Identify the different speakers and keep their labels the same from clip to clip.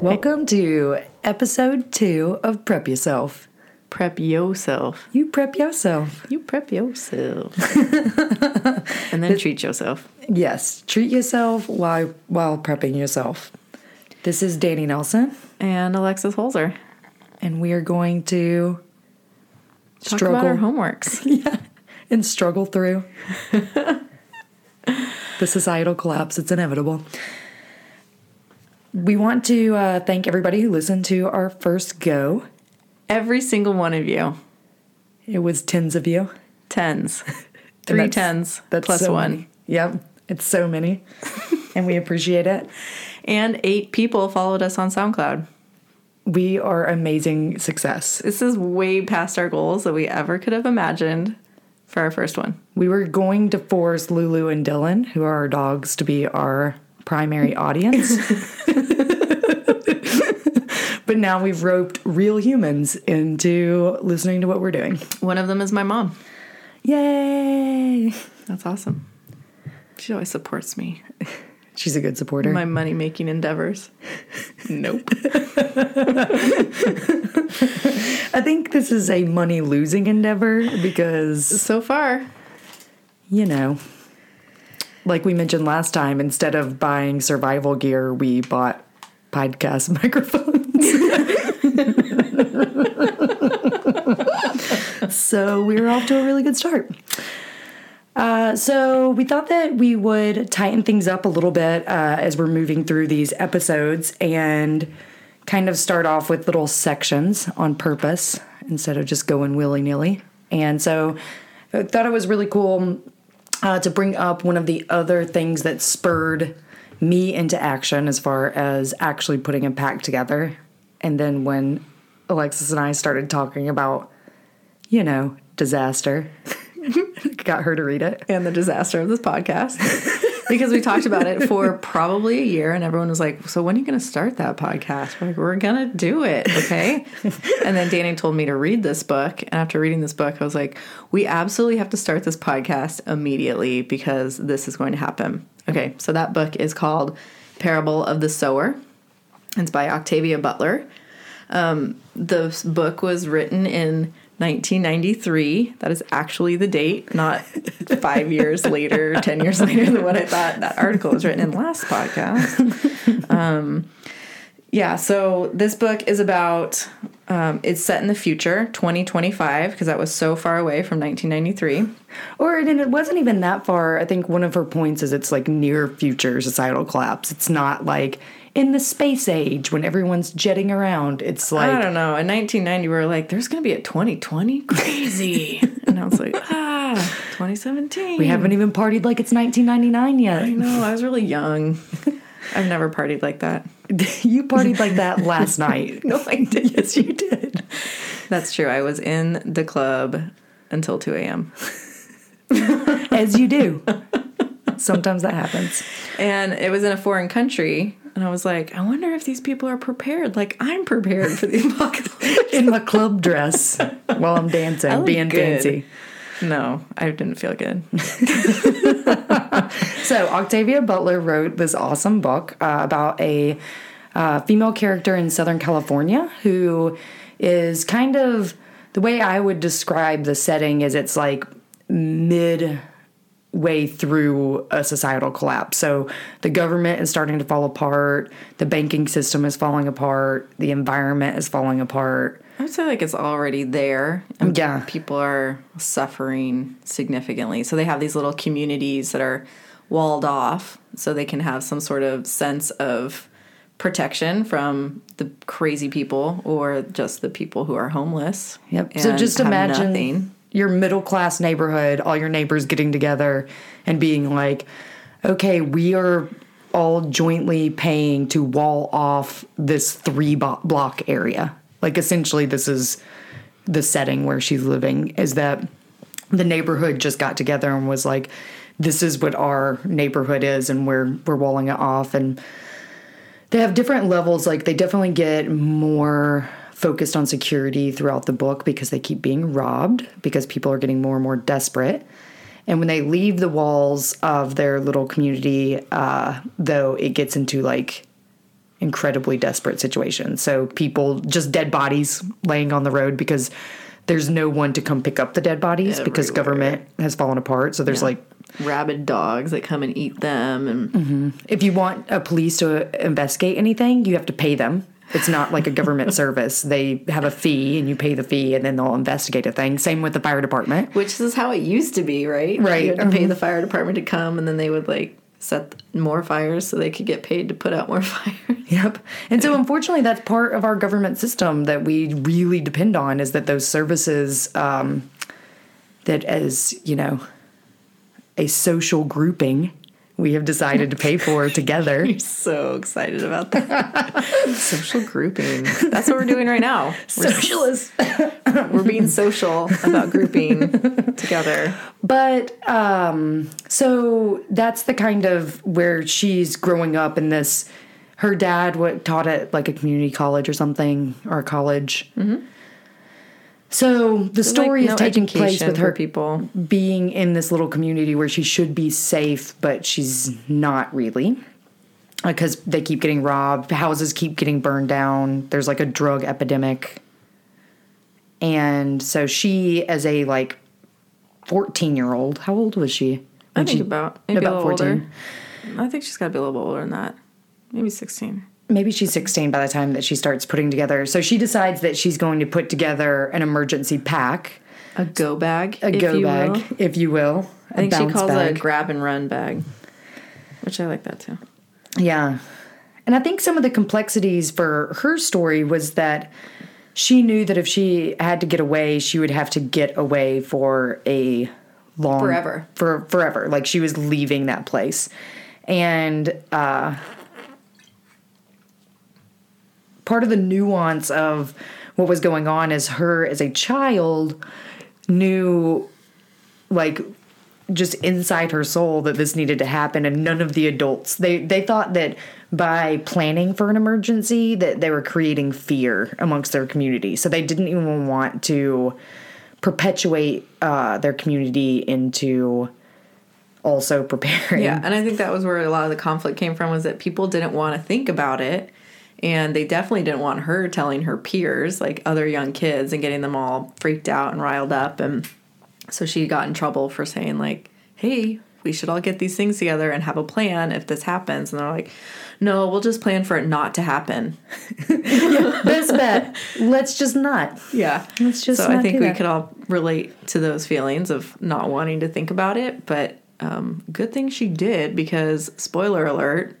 Speaker 1: Welcome to episode two of Prep Yourself.
Speaker 2: Prep yourself.
Speaker 1: You prep yourself.
Speaker 2: You prep yourself. and then treat yourself.
Speaker 1: Yes, treat yourself while while prepping yourself. This is Danny Nelson,
Speaker 2: And Alexis Holzer.
Speaker 1: and we are going to
Speaker 2: Talk about our homeworks.
Speaker 1: yeah, and struggle through the societal collapse. It's inevitable. We want to uh, thank everybody who listened to our first go.
Speaker 2: Every single one of you.
Speaker 1: It was tens of you.
Speaker 2: Tens. Three
Speaker 1: that's-
Speaker 2: tens
Speaker 1: That's
Speaker 2: plus
Speaker 1: so
Speaker 2: one.
Speaker 1: many. Yep, it's so many, and we appreciate it.
Speaker 2: And eight people followed us on SoundCloud.
Speaker 1: We are amazing success.
Speaker 2: This is way past our goals that we ever could have imagined for our first one.
Speaker 1: We were going to force Lulu and Dylan, who are our dogs, to be our primary audience. but now we've roped real humans into listening to what we're doing.
Speaker 2: One of them is my mom.
Speaker 1: Yay!
Speaker 2: That's awesome. She always supports me.
Speaker 1: She's a good supporter.
Speaker 2: My money making endeavors. Nope.
Speaker 1: I think this is a money losing endeavor because,
Speaker 2: so far,
Speaker 1: you know, like we mentioned last time, instead of buying survival gear, we bought podcast microphones. so we're off to a really good start. Uh, so we thought that we would tighten things up a little bit uh, as we're moving through these episodes and kind of start off with little sections on purpose instead of just going willy nilly. And so I thought it was really cool uh, to bring up one of the other things that spurred me into action as far as actually putting a pack together. And then when Alexis and I started talking about, you know, disaster, got her to read it.
Speaker 2: and the disaster of this podcast. Because we talked about it for probably a year and everyone was like so when are you going to start that podcast? We're like we're going to do it okay? And then danny told me to read this book. And after reading this book i was like we absolutely have to start this podcast immediately because this is going to happen. Okay so that book is called parable of the sower. It's by octavia butler. Um, the book was written in 1993. That is actually the date, not five years later, 10 years later than what I thought that article was written in last podcast. Um, yeah, so this book is about, um, it's set in the future, 2025, because that was so far away from 1993.
Speaker 1: Or and it wasn't even that far. I think one of her points is it's like near future societal collapse. It's not like in the space age when everyone's jetting around. It's like I
Speaker 2: don't know. In 1990, we were like, there's going to be a 2020? Crazy. and I was like, ah, 2017.
Speaker 1: we haven't even partied like it's 1999 yet.
Speaker 2: I know, I was really young. I've never partied like that.
Speaker 1: you partied like that last night.
Speaker 2: No, I did.
Speaker 1: Yes, you did.
Speaker 2: That's true. I was in the club until 2 a.m.
Speaker 1: As you do. Sometimes that happens.
Speaker 2: And it was in a foreign country. And I was like, I wonder if these people are prepared. Like, I'm prepared for the apocalypse.
Speaker 1: In my club dress while I'm dancing, being
Speaker 2: good.
Speaker 1: fancy.
Speaker 2: no, I didn't feel good.
Speaker 1: So, Octavia Butler wrote this awesome book uh, about a uh, female character in Southern California who is kind of the way I would describe the setting is it's like mid way through a societal collapse. So the government is starting to fall apart, the banking system is falling apart, the environment is falling apart.
Speaker 2: I would say like it's already there. And
Speaker 1: Yeah.
Speaker 2: People are suffering significantly. So they have these little communities that are walled off so they can have some sort of sense of protection from the crazy people or just the people who are homeless.
Speaker 1: Yep. So just imagine
Speaker 2: nothing.
Speaker 1: Your middle class neighborhood, all your neighbors getting together and being like, okay, we are all jointly paying to wall off this three block area. Like essentially, this is the setting where she's living is that the neighborhood just got together and was like, this is what our neighborhood is and we're we're walling it off and they have different levels like they definitely get more focused on security throughout the book because they keep being robbed because people are getting more and more desperate. And when they leave the walls of their little community uh, though it gets into like incredibly desperate situations. So people just dead bodies laying on the road because there's no one to come pick up the dead bodies because government has fallen apart. So there's
Speaker 2: Yeah.
Speaker 1: like
Speaker 2: Rabid dogs that come and eat them, and
Speaker 1: if you want a police to investigate anything, you have to pay them. It's not like a government service. They have a fee and you pay the fee and then they'll investigate a thing. Same with the fire department.
Speaker 2: which is how it used to be, right?
Speaker 1: Right,
Speaker 2: You had to pay
Speaker 1: mhm.
Speaker 2: the fire department to come, and then they would like set more fires so they could get paid to put out more fires.
Speaker 1: Yep. And so unfortunately that's part of our government system that we really depend on is that those services um, that as, you know, a social grouping we have decided to pay for together.
Speaker 2: You're so excited about that. Social grouping. That's what we're doing right now. We're,
Speaker 1: Socialist.
Speaker 2: we're being social about grouping together.
Speaker 1: But um, so that's the kind of where she's growing up in this. Her dad what taught at like a community college or something or a college. So the story
Speaker 2: Like, no
Speaker 1: is taking place with her
Speaker 2: people.
Speaker 1: being in this little community where she should be safe, but she's not really. Uh, because they keep getting robbed, houses keep getting burned down. There's like a drug epidemic. And so she, as a like 14 year old, how old was she?
Speaker 2: I think
Speaker 1: she-
Speaker 2: about maybe
Speaker 1: about
Speaker 2: a little older. I think she's got to be a little bit older than that. Maybe 16.
Speaker 1: Maybe she's 16 by the time that she starts putting together. So she decides that she's going to put together an emergency pack,
Speaker 2: A go bag.
Speaker 1: a go bag,
Speaker 2: will.
Speaker 1: if you will.
Speaker 2: I think she calls it a grab and run bag, which I like that too.
Speaker 1: Yeah. And I think some of the complexities for her story was that she knew that if she had to get away, she would have to get away for a long
Speaker 2: Forever.
Speaker 1: For forever. Like she was leaving that place. And uh part of the nuance of what was going on is her as a child knew like just inside her soul that this needed to happen and none of the adults they they thought that by planning for an emergency that they were creating fear amongst their community so they didn't even want to perpetuate uh, their community into also preparing
Speaker 2: Yeah, and I think that was where a lot of the conflict came from was that people didn't want to think about it. And they definitely didn't want her telling her peers, like other young kids, and getting them all freaked out and riled up. And so she got in trouble for saying, like, hey, we should all get these things together and have a plan if this happens. And they're like, no, we'll just plan for it not to happen.
Speaker 1: best bet let's just not
Speaker 2: Yeah.
Speaker 1: Let's just
Speaker 2: so I think we
Speaker 1: that.
Speaker 2: could all relate to those feelings of not wanting to think about it. But um, good thing she did because, spoiler alert,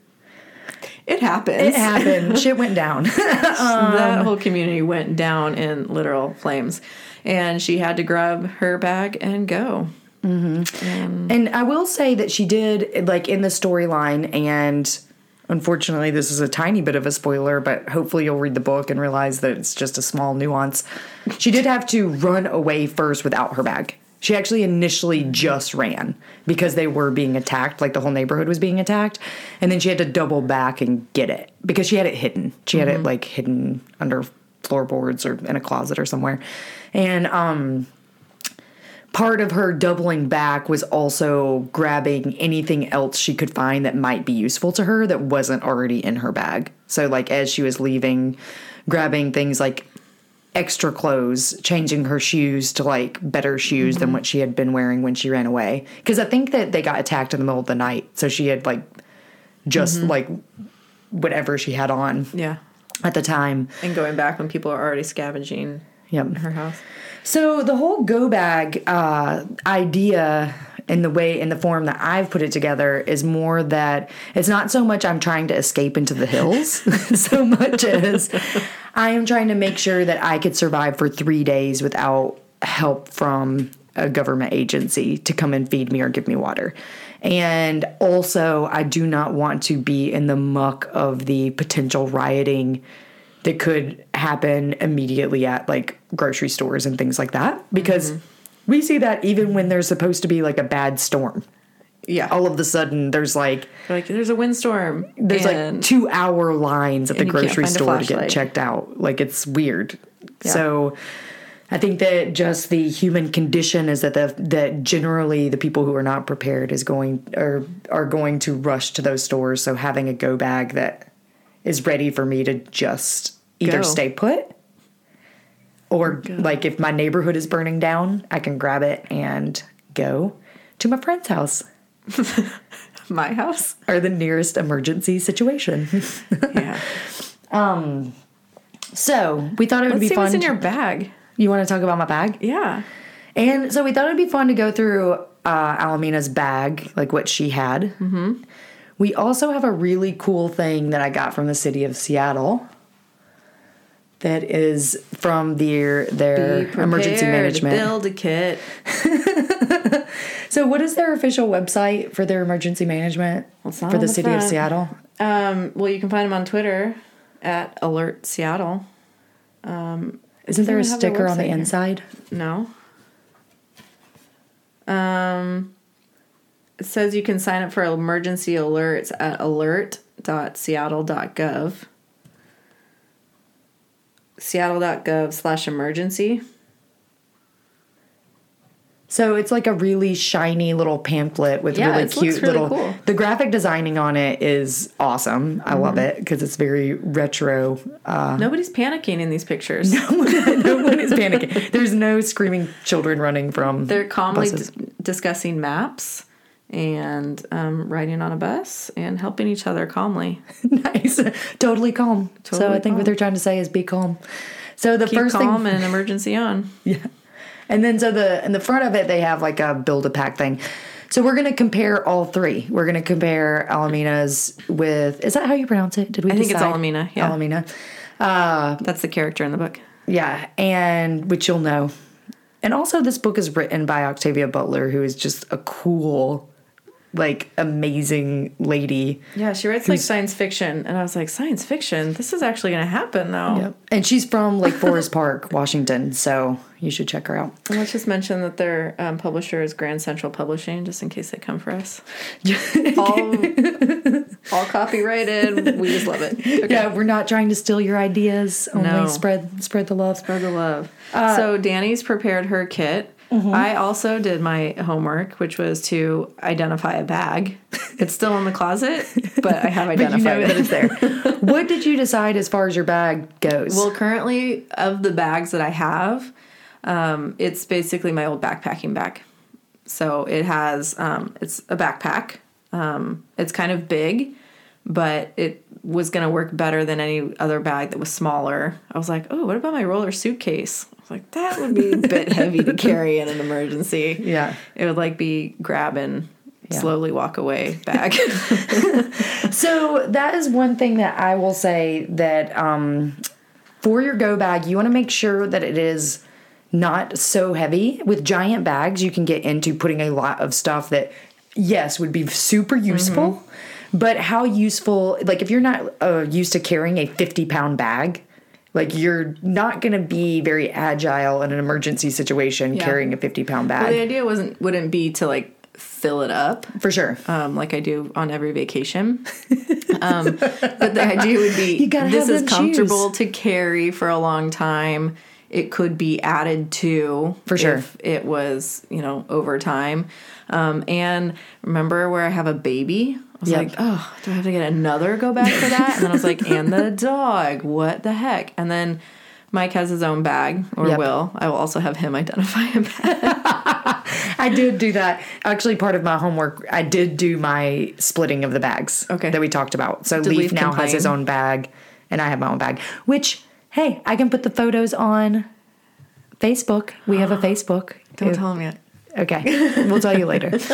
Speaker 2: it happens.
Speaker 1: it happened shit went down
Speaker 2: that um, whole community went down in literal flames. And she had to grab her bag and go. Mm-hmm.
Speaker 1: And I will say that she did, like in the storyline, and unfortunately, this is a tiny bit of a spoiler, but hopefully you'll read the book and realize that it's just a small nuance. She did have to run away first without her bag. She actually initially just ran because they were being attacked, like the whole neighborhood was being attacked. And then she had to double back and get it because she had it hidden. She had it like hidden under floorboards or in a closet or somewhere. And, um, part of her doubling back was also grabbing anything else she could find that might be useful to her that wasn't already in her bag. So, like, as she was leaving, grabbing things like extra clothes, changing her shoes to like better shoes than what she had been wearing when she ran away. Because I think that they got attacked in the middle of the night. So she had like just like whatever she had on
Speaker 2: Yeah.
Speaker 1: at the time.
Speaker 2: And going back when people are already scavenging
Speaker 1: Yep.
Speaker 2: her house.
Speaker 1: So the whole go bag uh, idea in the way in the form that I've put it together is more that it's not so much I'm trying to escape into the hills so much as I am trying to make sure that I could survive for three days without help from a government agency to come and feed me or give me water. And also, I do not want to be in the muck of the potential rioting that could happen immediately at like grocery stores and things like that because mm-hmm. We see that even when there's supposed to be like a bad storm
Speaker 2: Yeah.
Speaker 1: all of the sudden there's like
Speaker 2: like there's a windstorm.
Speaker 1: there's like two hour lines at the
Speaker 2: and you can't
Speaker 1: grocery store to get checked out. Like it's weird.
Speaker 2: Yeah.
Speaker 1: So I think that just the human condition is that the that generally the people who are not prepared is going or are going to rush to those stores. So having a go bag that is ready for me to just either
Speaker 2: Go.
Speaker 1: stay put or like if my neighborhood is burning down, I can grab it and go to my friend's house
Speaker 2: my house.
Speaker 1: or the nearest emergency situation.
Speaker 2: Yeah.
Speaker 1: Um So we thought it would
Speaker 2: Let's
Speaker 1: be
Speaker 2: see
Speaker 1: fun.
Speaker 2: what's in your bag.
Speaker 1: you want to talk about my bag?
Speaker 2: Yeah.
Speaker 1: And so we thought it'd be fun to go through uh, Olamina's bag, like what she had. Mm-hmm. We also have a really cool thing that I got from the city of Seattle. That is from their their emergency management.
Speaker 2: Build a kit.
Speaker 1: So, what is their official website for their emergency management
Speaker 2: not
Speaker 1: for the
Speaker 2: the
Speaker 1: city of. Seattle?
Speaker 2: Um, well, you can find them on Twitter at Alert Seattle.
Speaker 1: Isn't there a
Speaker 2: even have their
Speaker 1: sticker on the
Speaker 2: here.
Speaker 1: inside?
Speaker 2: No. Um, it says you can sign up for emergency alerts at alert.seattle.gov. Seattle.gov slash emergency.
Speaker 1: So it's like a really shiny little pamphlet with
Speaker 2: Yeah,
Speaker 1: really
Speaker 2: it looks
Speaker 1: cute
Speaker 2: really
Speaker 1: little.
Speaker 2: cool.
Speaker 1: The graphic designing on it is awesome. I love
Speaker 2: Mm-hmm.
Speaker 1: it because it's very retro. Uh,
Speaker 2: Nobody's panicking in these pictures.
Speaker 1: no one is panicking. There's no screaming children running from.
Speaker 2: They're calmly d- discussing maps and um, riding on a bus and helping each other calmly.
Speaker 1: nice, totally calm. so I
Speaker 2: Totally
Speaker 1: think what they're trying to say is be calm. So the
Speaker 2: Keep
Speaker 1: first
Speaker 2: calm
Speaker 1: thing,
Speaker 2: and emergency on.
Speaker 1: yeah, and then so the in the front of it they have like a build a pack thing. So we're gonna compare all three. We're gonna compare Olamina's with. Is that how you pronounce it? Did we?
Speaker 2: I think it's? Olamina, yeah.
Speaker 1: Olamina. Uh,
Speaker 2: That's the character in the book.
Speaker 1: Yeah, and which you'll know. And also, this book is written by Octavia Butler, who is just a cool, like, amazing lady.
Speaker 2: Yeah, she writes like science fiction, and I was like, science fiction. This is actually going to happen, though.
Speaker 1: And she's from like Forest Park, Washington, so you should check her out.
Speaker 2: And let's just mention that their um, publisher is Grand Central Publishing, just in case they come for us. all, all copyrighted. We just love it. Okay.
Speaker 1: Yeah, we're not trying to steal your ideas. Only
Speaker 2: No.
Speaker 1: spread spread the love.
Speaker 2: Spread the love. so Danny's prepared her kit. I also did my homework, which was to identify a bag. It's still in the closet, but I have
Speaker 1: But you
Speaker 2: identified
Speaker 1: know that
Speaker 2: it.
Speaker 1: it's there. what did you decide as far as your bag goes?
Speaker 2: Well, currently, of the bags that I have, um, it's basically my old backpacking bag. So it has, um, it's a backpack. Um, it's kind of big, but it was going to work better than any other bag that was smaller. I was like, oh, what about my roller suitcase? Like, that would be a bit heavy to carry in an emergency.
Speaker 1: yeah.
Speaker 2: It would like be grab and
Speaker 1: Yeah.
Speaker 2: slowly walk away back.
Speaker 1: So that is one thing that I will say that um, for your go bag, you want to make sure that it is not so heavy. With giant bags, you can get into putting a lot of stuff that, yes, would be super useful. But how useful, like if you're not uh, used to carrying a 50 pound bag, like you're not going to be very agile in an emergency situation
Speaker 2: Yeah.
Speaker 1: carrying a 50 pound bag.
Speaker 2: well, the idea wasn't wouldn't be to like fill it up.
Speaker 1: for sure.
Speaker 2: um, like I do on every vacation. Um, but the idea would be this is comfortable to carry for a long time. It could be added to
Speaker 1: For sure.
Speaker 2: if it was you know over time. Um, and remember where I have a baby? I was
Speaker 1: Yep.
Speaker 2: like, oh, do I have to get another go back for that? And then I was like, and the dog, what the heck? And then Mike has his own bag, or
Speaker 1: Yep.
Speaker 2: will. I will also have him identify a bag.
Speaker 1: I did do that. Actually, part of my homework, I did do my splitting of the bags.
Speaker 2: Okay.
Speaker 1: That we talked about. So
Speaker 2: Did
Speaker 1: Leaf,
Speaker 2: Leaf
Speaker 1: now has his own bag, and I have my own bag. Which, hey, I can put the photos on Facebook. We have a Facebook.
Speaker 2: Don't tell him yet.
Speaker 1: Okay, we'll tell you later.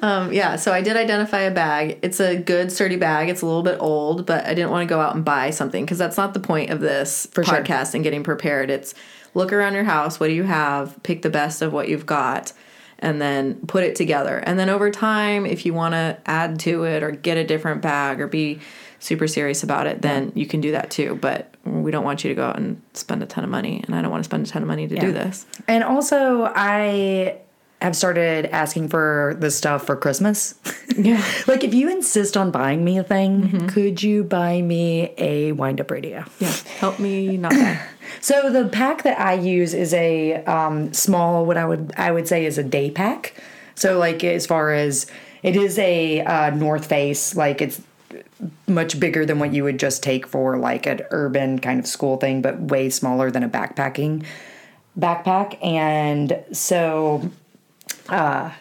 Speaker 2: Um, yeah, so I did identify a bag. It's a good sturdy bag. It's a little bit old, but I didn't want to go out and buy something because that's not the point of this
Speaker 1: For sure.
Speaker 2: podcast and getting prepared. It's look around your house. What do you have? Pick the best of what you've got, and then put it together. And then over time, if you want to add to it or get a different bag or be super serious about it, then you can do that too. But we don't want you to go out and spend a ton of money, and I don't want to spend a ton of money to do this.
Speaker 1: And also, I have started asking for this stuff for Christmas.
Speaker 2: Yeah.
Speaker 1: like if you insist on buying me a thing, could you buy me a wind up radio?
Speaker 2: Yeah. Help me not die.
Speaker 1: So the pack that I use is a um, small, what I would I would say is a day pack. So like as far as it is a uh, North Face, like it's much bigger than what you would just take for like an urban kind of school thing, but way smaller than a backpacking backpack. And so uh,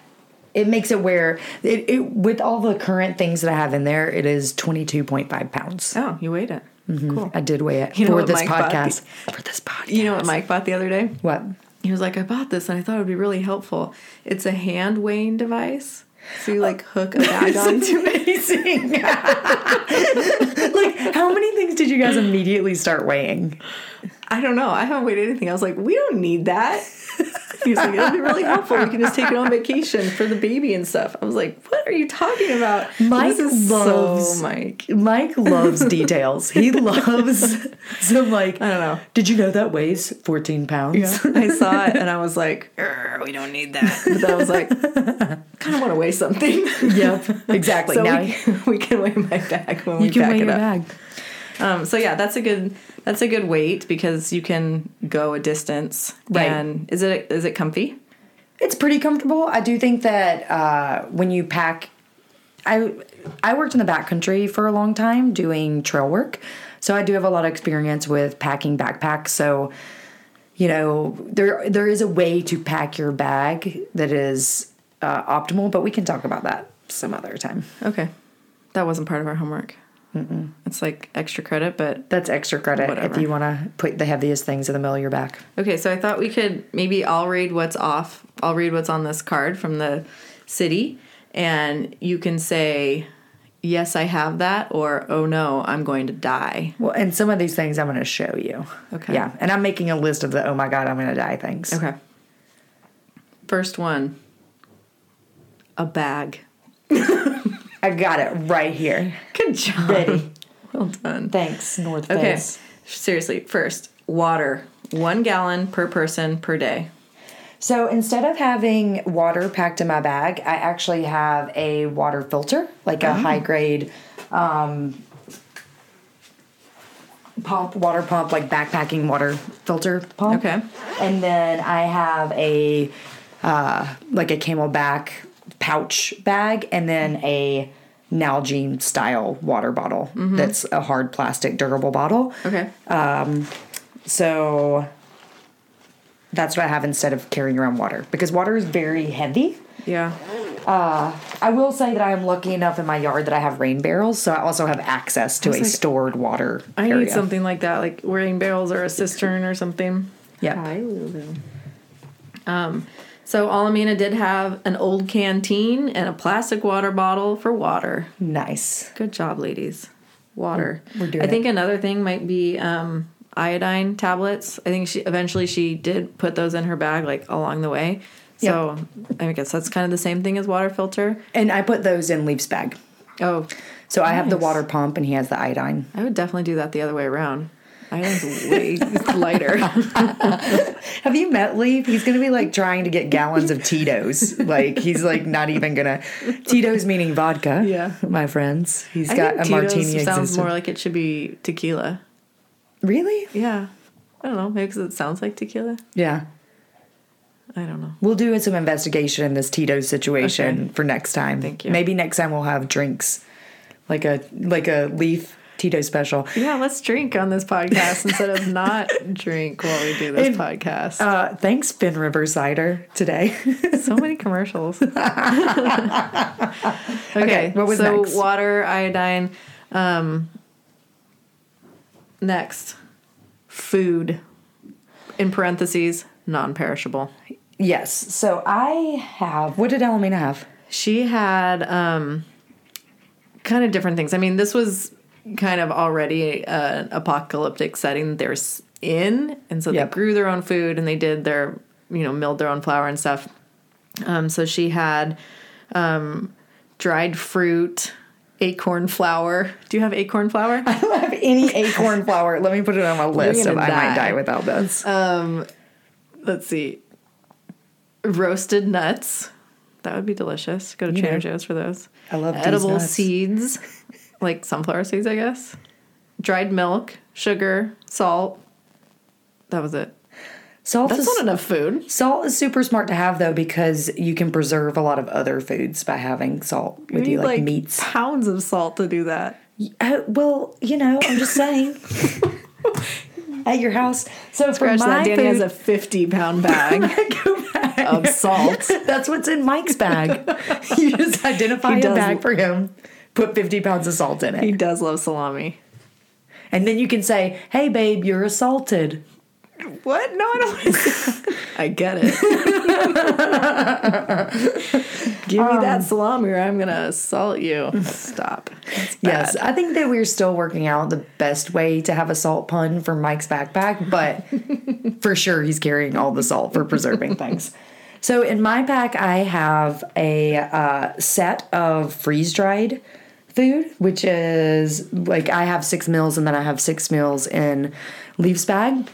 Speaker 1: it makes it where it, it with all the current things that I have in there, it is twenty two point five pounds.
Speaker 2: Oh, you weighed it. Cool.
Speaker 1: I did weigh it
Speaker 2: You know
Speaker 1: for this
Speaker 2: Mike
Speaker 1: podcast. For this podcast.
Speaker 2: You know what Mike bought the other day?
Speaker 1: What?
Speaker 2: He was like, I bought this and I thought it would be really helpful. It's a hand weighing device. So you like hook a bag onto
Speaker 1: amazing. like, how many things did you guys immediately start weighing?
Speaker 2: I don't know. I haven't weighed anything. I was like, we don't need that. He was like, it'll be really helpful. We can just take it on vacation for the baby and stuff. I was like, what are you talking about?
Speaker 1: Mike loves-
Speaker 2: so Mike.
Speaker 1: Mike loves details. He loves some like.
Speaker 2: I don't know.
Speaker 1: Did you know that weighs fourteen pounds? Yeah.
Speaker 2: I saw it and I was like, we don't need that. But then I was like, kind of want to weigh something.
Speaker 1: yep. Exactly.
Speaker 2: so
Speaker 1: now
Speaker 2: we, can, we can weigh my bag when
Speaker 1: you
Speaker 2: we
Speaker 1: can
Speaker 2: pack
Speaker 1: weigh
Speaker 2: it
Speaker 1: your
Speaker 2: up.
Speaker 1: bag.
Speaker 2: Um, so yeah, that's a good that's a good weight because you can go a distance.
Speaker 1: Right.
Speaker 2: And is it is it comfy?
Speaker 1: It's pretty comfortable. I do think that uh, when you pack, I I worked in the backcountry for a long time doing trail work, so I do have a lot of experience with packing backpacks. So, you know, there there is a way to pack your bag that is uh, optimal, but we can talk about that some other time.
Speaker 2: Okay, that wasn't part of our homework. Mm-mm. It's like extra credit, but
Speaker 1: That's extra credit
Speaker 2: Whatever.
Speaker 1: if you want to put the heaviest things in the middle of your back.
Speaker 2: Okay, so I thought we could maybe I'll read what's off. I'll read what's on this card from the city, and you can say, "Yes, I have that," or "Oh no, I'm going to die."
Speaker 1: Well, and some of these things I'm going to show you.
Speaker 2: Okay.
Speaker 1: Yeah, and I'm making a list of the oh my god I'm going to die things.
Speaker 2: Okay. First one. A bag.
Speaker 1: I got it right here.
Speaker 2: Good job.
Speaker 1: Ready.
Speaker 2: Well done.
Speaker 1: Thanks, North
Speaker 2: Okay.
Speaker 1: Face.
Speaker 2: Seriously, first, water. One gallon per person per day.
Speaker 1: So instead of having water packed in my bag, I actually have a water filter, like
Speaker 2: Oh.
Speaker 1: a high grade um, pump, water pump, like backpacking water filter pump.
Speaker 2: Okay.
Speaker 1: And then I have a uh, like a CamelBak pouch bag, and then a Nalgene style water bottle. That's a hard plastic durable bottle.
Speaker 2: Okay.
Speaker 1: Um, so that's what I have instead of carrying around water because water is very heavy.
Speaker 2: yeah.
Speaker 1: Uh, I will say that I am lucky enough in my yard that I have rain barrels, so I also have access to a
Speaker 2: like-
Speaker 1: stored water.
Speaker 2: I
Speaker 1: area.
Speaker 2: need something like that, like rain barrels or a cistern or something.
Speaker 1: Yep.
Speaker 2: Hi, Lulu. Um, so Olamina did have an old canteen and a plastic water bottle for water.
Speaker 1: Nice.
Speaker 2: Good job, ladies. Water.
Speaker 1: We're doing
Speaker 2: I think another thing might be um, iodine tablets. I think she eventually she did put those in her bag like along the way. So I guess that's kind of the same thing as water filter.
Speaker 1: And I put those in Leaf's bag.
Speaker 2: Oh,
Speaker 1: So I have the water pump and he has the iodine.
Speaker 2: I would definitely do that the other way around. Iodine's way lighter.
Speaker 1: Have you met Leaf? He's gonna be like trying to get gallons of Tito's. Like he's like not even gonna Tito's meaning vodka.
Speaker 2: Yeah.
Speaker 1: My friends. He's
Speaker 2: I
Speaker 1: got a martini
Speaker 2: Tito's sounds
Speaker 1: existent.
Speaker 2: more like it should be tequila.
Speaker 1: Really?
Speaker 2: Yeah. I don't know. Maybe because it sounds like tequila.
Speaker 1: Yeah.
Speaker 2: I don't know.
Speaker 1: We'll do some investigation in this Tito's situation
Speaker 2: Okay.
Speaker 1: for next time.
Speaker 2: Thank you.
Speaker 1: Maybe next time we'll have drinks, like a like a Leaf Tito special.
Speaker 2: Yeah, let's drink on this podcast instead of not drink while we do this
Speaker 1: And,
Speaker 2: podcast.
Speaker 1: Uh, thanks, Finnriver Cider today.
Speaker 2: so many commercials. okay,
Speaker 1: Okay, what was
Speaker 2: so
Speaker 1: next?
Speaker 2: water, iodine. Um, next, food. In parentheses, non-perishable.
Speaker 1: yes. So I have. What did Olamina have?
Speaker 2: She had um, kind of different things. I mean, this was kind of already an apocalyptic setting that they were s- in, and so
Speaker 1: Yep.
Speaker 2: they grew their own food and they did their, you know, milled their own flour and stuff. Um, so she had um, dried fruit, acorn flour. Do you have acorn flour?
Speaker 1: I don't have any acorn flour. Let me put it on my list. Of I might
Speaker 2: die.
Speaker 1: without this.
Speaker 2: Um, let's see. roasted nuts. That would be delicious. Go to Trader
Speaker 1: know,
Speaker 2: Joe's for those.
Speaker 1: I love
Speaker 2: edible seeds, like sunflower seeds, I guess. Dried milk, sugar, salt. That was it.
Speaker 1: Salt
Speaker 2: That's
Speaker 1: is
Speaker 2: not enough food.
Speaker 1: salt is super smart to have though because you can preserve a lot of other foods by having salt with
Speaker 2: We
Speaker 1: you,
Speaker 2: need
Speaker 1: like, meats.
Speaker 2: pounds of salt to do that.
Speaker 1: Uh, well, you know, I'm just saying. At your house, so for
Speaker 2: Scratch
Speaker 1: my
Speaker 2: that. Danny has a 50 pound bag of salt.
Speaker 1: That's what's in Mike's bag. you just identify
Speaker 2: He
Speaker 1: a
Speaker 2: does-
Speaker 1: bag for him, put 50 pounds of salt in it.
Speaker 2: He does love salami.
Speaker 1: and then you can say, "Hey, babe, you're assaulted."
Speaker 2: What? No, I don't. I get it. Give me that salami or I'm going to assault you. Stop.
Speaker 1: Yes. I think that we're still working out the best way to have a salt pun for Mike's backpack, but for sure he's carrying all the salt for preserving things. So in my pack, I have a uh, set of freeze dried food, which is like I have six meals and then I have six meals in Leaves bag,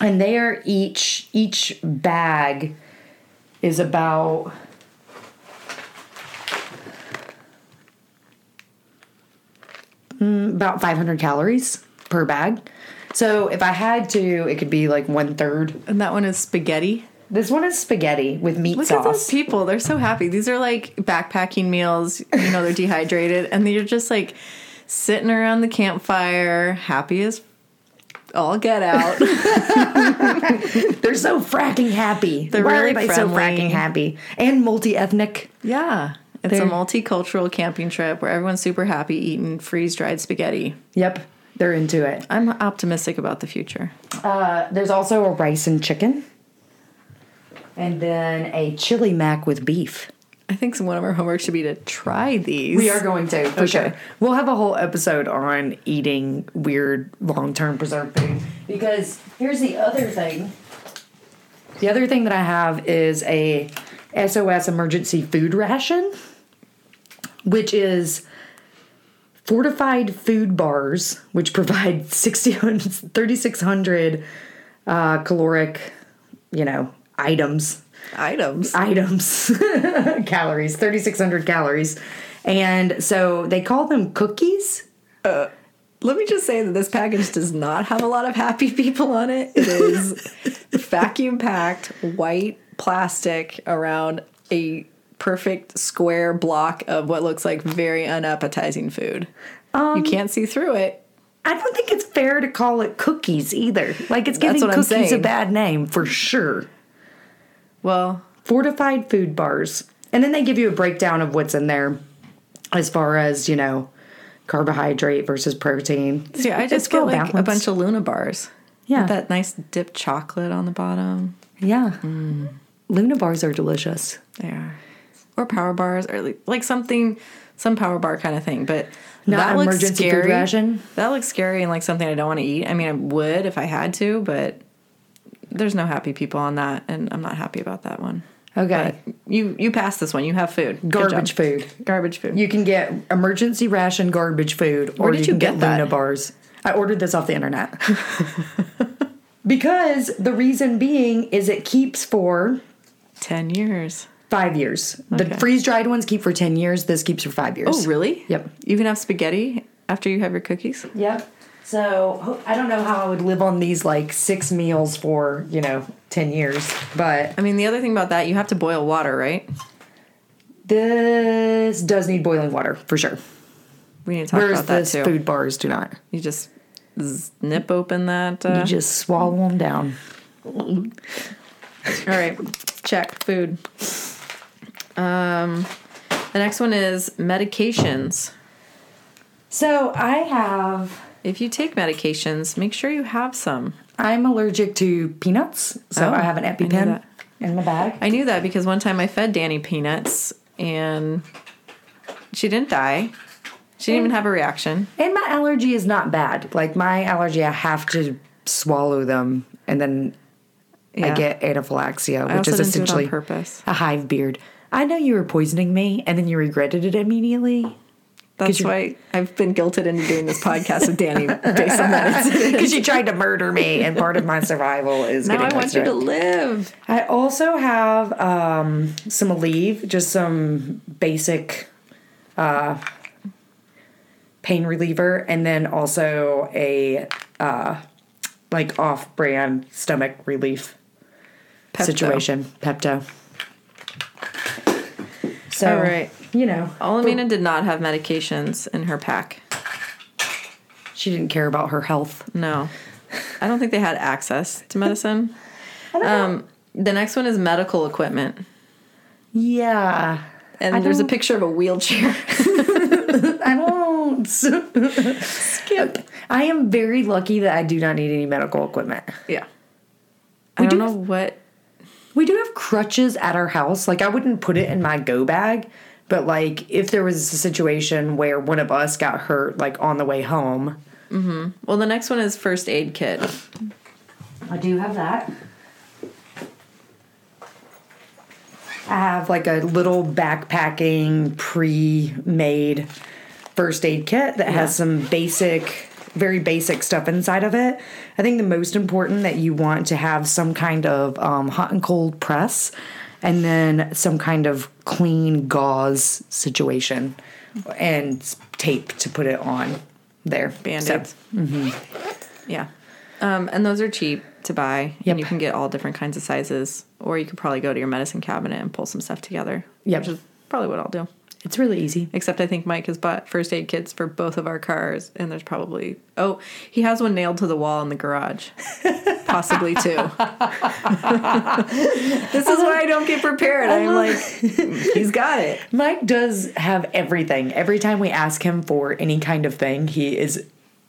Speaker 1: and they are each each bag is about mm, about 500 calories per bag. So if I had to, it could be like one third.
Speaker 2: And that one is spaghetti.
Speaker 1: This one is spaghetti with meat
Speaker 2: Look at those people. They're so happy. These are like backpacking meals. You know, they're dehydrated and they're just like sitting around the campfire, happy as all get out.
Speaker 1: They're so fracking happy.
Speaker 2: They're
Speaker 1: Why
Speaker 2: really
Speaker 1: are they so fracking happy and multi-ethnic?
Speaker 2: yeah. It's
Speaker 1: They're-
Speaker 2: a multicultural camping trip where everyone's super happy eating freeze dried spaghetti.
Speaker 1: Yep, they're into it.
Speaker 2: I'm optimistic about the future.
Speaker 1: Uh, there's also a rice and chicken, and then a chili mac with beef.
Speaker 2: I think some, one of our homework should be to try these.
Speaker 1: We are going to for
Speaker 2: Okay.
Speaker 1: sure. We'll have a whole episode on eating weird long-term preserved food because here's the other thing. The other thing that I have is a SOS emergency food ration, which is fortified food bars, which provide 60, 3,600 uh, caloric, you know, items
Speaker 2: items.
Speaker 1: items calories 3600 calories and so they call them cookies uh,
Speaker 2: Let me just say that this package does not have a lot of happy people on it. It is vacuum packed white plastic around a perfect square block of what looks like very unappetizing food. you um, can't see through it.
Speaker 1: i don't think it's fair to call it cookies either like it's giving cookies a bad name for sure
Speaker 2: Well,
Speaker 1: fortified food bars and then they give you a breakdown of what's in there as far as you know carbohydrate versus protein
Speaker 2: see, I just get like a bunch of Luna bars.
Speaker 1: Yeah.
Speaker 2: With that nice dipped chocolate on the bottom.
Speaker 1: yeah mm. luna bars are delicious
Speaker 2: They are. Or power bars, or like, like something, some power bar kind of thing. But
Speaker 1: Not
Speaker 2: that looks scary.
Speaker 1: ration?
Speaker 2: That looks scary and like something I don't want to eat. I mean, I would if I had to, but there's no happy people on that, and I'm not happy about that one.
Speaker 1: okay
Speaker 2: But you you pass this one. You have food.
Speaker 1: Garbage food
Speaker 2: Garbage food.
Speaker 1: You can get emergency ration garbage food, or
Speaker 2: did
Speaker 1: you
Speaker 2: you
Speaker 1: can
Speaker 2: get
Speaker 1: get Luna bars. I ordered this off the internet. because the reason being is it keeps for
Speaker 2: Ten years.
Speaker 1: five years. The freeze dried ones keep for 10 years. This keeps for five years.
Speaker 2: Oh, really?
Speaker 1: Yep.
Speaker 2: You can have spaghetti after you have your cookies.
Speaker 1: Yep. So I don't know how I would live on these like six meals for, you know, 10 years. But
Speaker 2: I mean, the other thing about that, you have to boil water, right?
Speaker 1: this does need boiling water for sure.
Speaker 2: We need to talk
Speaker 1: Whereas
Speaker 2: about that
Speaker 1: this
Speaker 2: too.
Speaker 1: food bars do not.
Speaker 2: You just snip open that. Uh,
Speaker 1: You just swallow them down.
Speaker 2: All right, check food. Um, the next one is medications.
Speaker 1: So I have
Speaker 2: If you take medications, make sure you have some.
Speaker 1: I'm allergic to peanuts, so
Speaker 2: Oh,
Speaker 1: I have an EpiPen in my bag.
Speaker 2: I knew that because one time I fed Danny peanuts and she didn't die. She didn't even mm. have a reaction.
Speaker 1: And my allergy is not bad. Like my allergy, I have to swallow them, and then I get anaphylaxia, which is
Speaker 2: didn't do it
Speaker 1: essentially a hive beard. I know you were poisoning me, and then you regretted it immediately.
Speaker 2: That's why I've been guilted into doing this podcast with Danny based on that incident.
Speaker 1: Because you tried to murder me, and part of my survival is
Speaker 2: Now
Speaker 1: getting
Speaker 2: I want you to live.
Speaker 1: I also have um, some Aleve, just some basic uh, pain reliever, and then also a uh, like off-brand stomach relief
Speaker 2: Pepto.
Speaker 1: situation, Pepto. So,
Speaker 2: All right.
Speaker 1: You know,
Speaker 2: Olamina did not have medications in her pack.
Speaker 1: she didn't care about her health.
Speaker 2: No. I don't think they had access to medicine. Um, the next one is medical equipment.
Speaker 1: Yeah,
Speaker 2: And
Speaker 1: I
Speaker 2: there's a picture of a wheelchair.
Speaker 1: I don't.
Speaker 2: Skip.
Speaker 1: I am very lucky that I do not need any medical equipment.
Speaker 2: Yeah. I
Speaker 1: We
Speaker 2: don't
Speaker 1: do
Speaker 2: know
Speaker 1: have-
Speaker 2: what.
Speaker 1: We do have crutches at our house. Like I wouldn't put it in my go bag, but like if there was a situation where one of us got hurt like on the way home.
Speaker 2: Well, the next one is first aid kit.
Speaker 1: I do have that. I have like a little backpacking pre-made first aid kit that
Speaker 2: Yeah.
Speaker 1: has some basic very basic stuff inside of it. I think the most important that you want to have some kind of um, hot and cold press and then some kind of clean gauze situation and tape to put it on there.
Speaker 2: Band-aids.
Speaker 1: So,
Speaker 2: Yeah. Um, and those are cheap to buy.
Speaker 1: Yep.
Speaker 2: And you can get all different kinds of sizes. Or you could probably go to your medicine cabinet and pull some stuff together.
Speaker 1: Yep.
Speaker 2: Which is probably what I'll do.
Speaker 1: It's really easy.
Speaker 2: Except I think Mike has bought first aid kits for both of our cars, and there's probably oh he has one nailed to the wall in the garage, possibly two. this is why I don't get prepared. I'm like, he's got it.
Speaker 1: Mike does have everything. Every time we ask him for any kind of thing, he is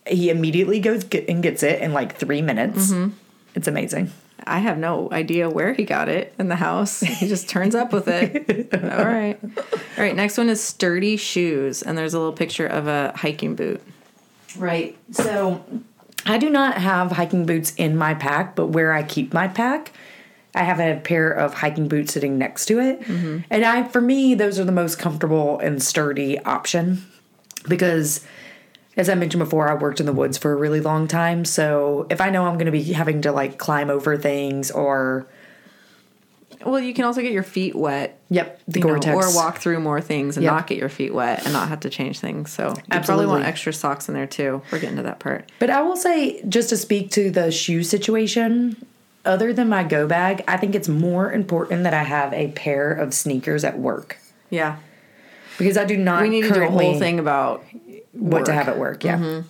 Speaker 1: he immediately goes and gets it in like three minutes. Mm-hmm. It's amazing.
Speaker 2: I have no idea where he got it in the house. He just turns up with it. All right, all right. Next one is sturdy shoes, and there's a little picture of a hiking boot.
Speaker 1: Right. So I do not have hiking boots in my pack, but where I keep my pack, I have a pair of hiking boots sitting next to it. Mm-hmm. And I for me, those are the most comfortable and sturdy option because as I mentioned before, I worked in the woods for a really long time. So if I know I'm going to be having to like climb over things or
Speaker 2: Well, you can also get your feet wet
Speaker 1: yep, the Gore-Tex
Speaker 2: or walk through more things and
Speaker 1: Yep.
Speaker 2: not get your feet wet and not have to change things. So you probably want extra socks in there too. We're getting to that part.
Speaker 1: But I will say, just to speak to the shoe situation, other than my go bag, I think it's more important that I have a pair of sneakers at work
Speaker 2: Yeah,
Speaker 1: because I do not.
Speaker 2: we need to do a whole thing about
Speaker 1: what to have at work. Yeah. Mm-hmm.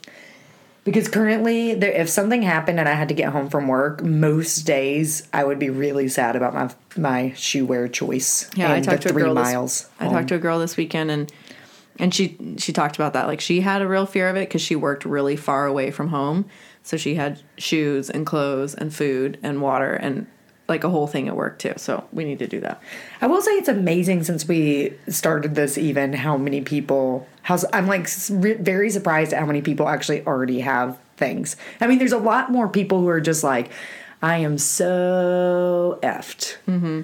Speaker 1: Because currently, there, if something happened and I had to get home from work, most days I would be really sad about my my shoe wear choice.
Speaker 2: Yeah, I talked to a girl.
Speaker 1: miles.
Speaker 2: This, I talked to a girl this weekend, and and she she talked about that. Like she had a real fear of it because she worked really far away from home, so she had shoes and clothes and food and water and like a whole thing at work too. So we need to do that.
Speaker 1: I will say it's amazing since we started this, even how many people. How I'm like very surprised at how many people actually already have things. I mean, there's a lot more people who are just like, I am so effed. Mm-hmm.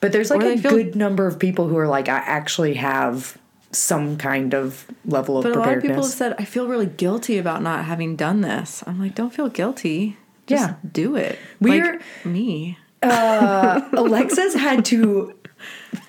Speaker 1: But there's like
Speaker 2: Or
Speaker 1: a
Speaker 2: feel-
Speaker 1: good number of people who are like, I actually have some kind of level of preparedness.
Speaker 2: But a lot of people have said, I feel really guilty about not having done this. I'm like, don't feel guilty. Just
Speaker 1: Yeah.
Speaker 2: do it.
Speaker 1: We're-
Speaker 2: like me.
Speaker 1: Uh, Alexa's had to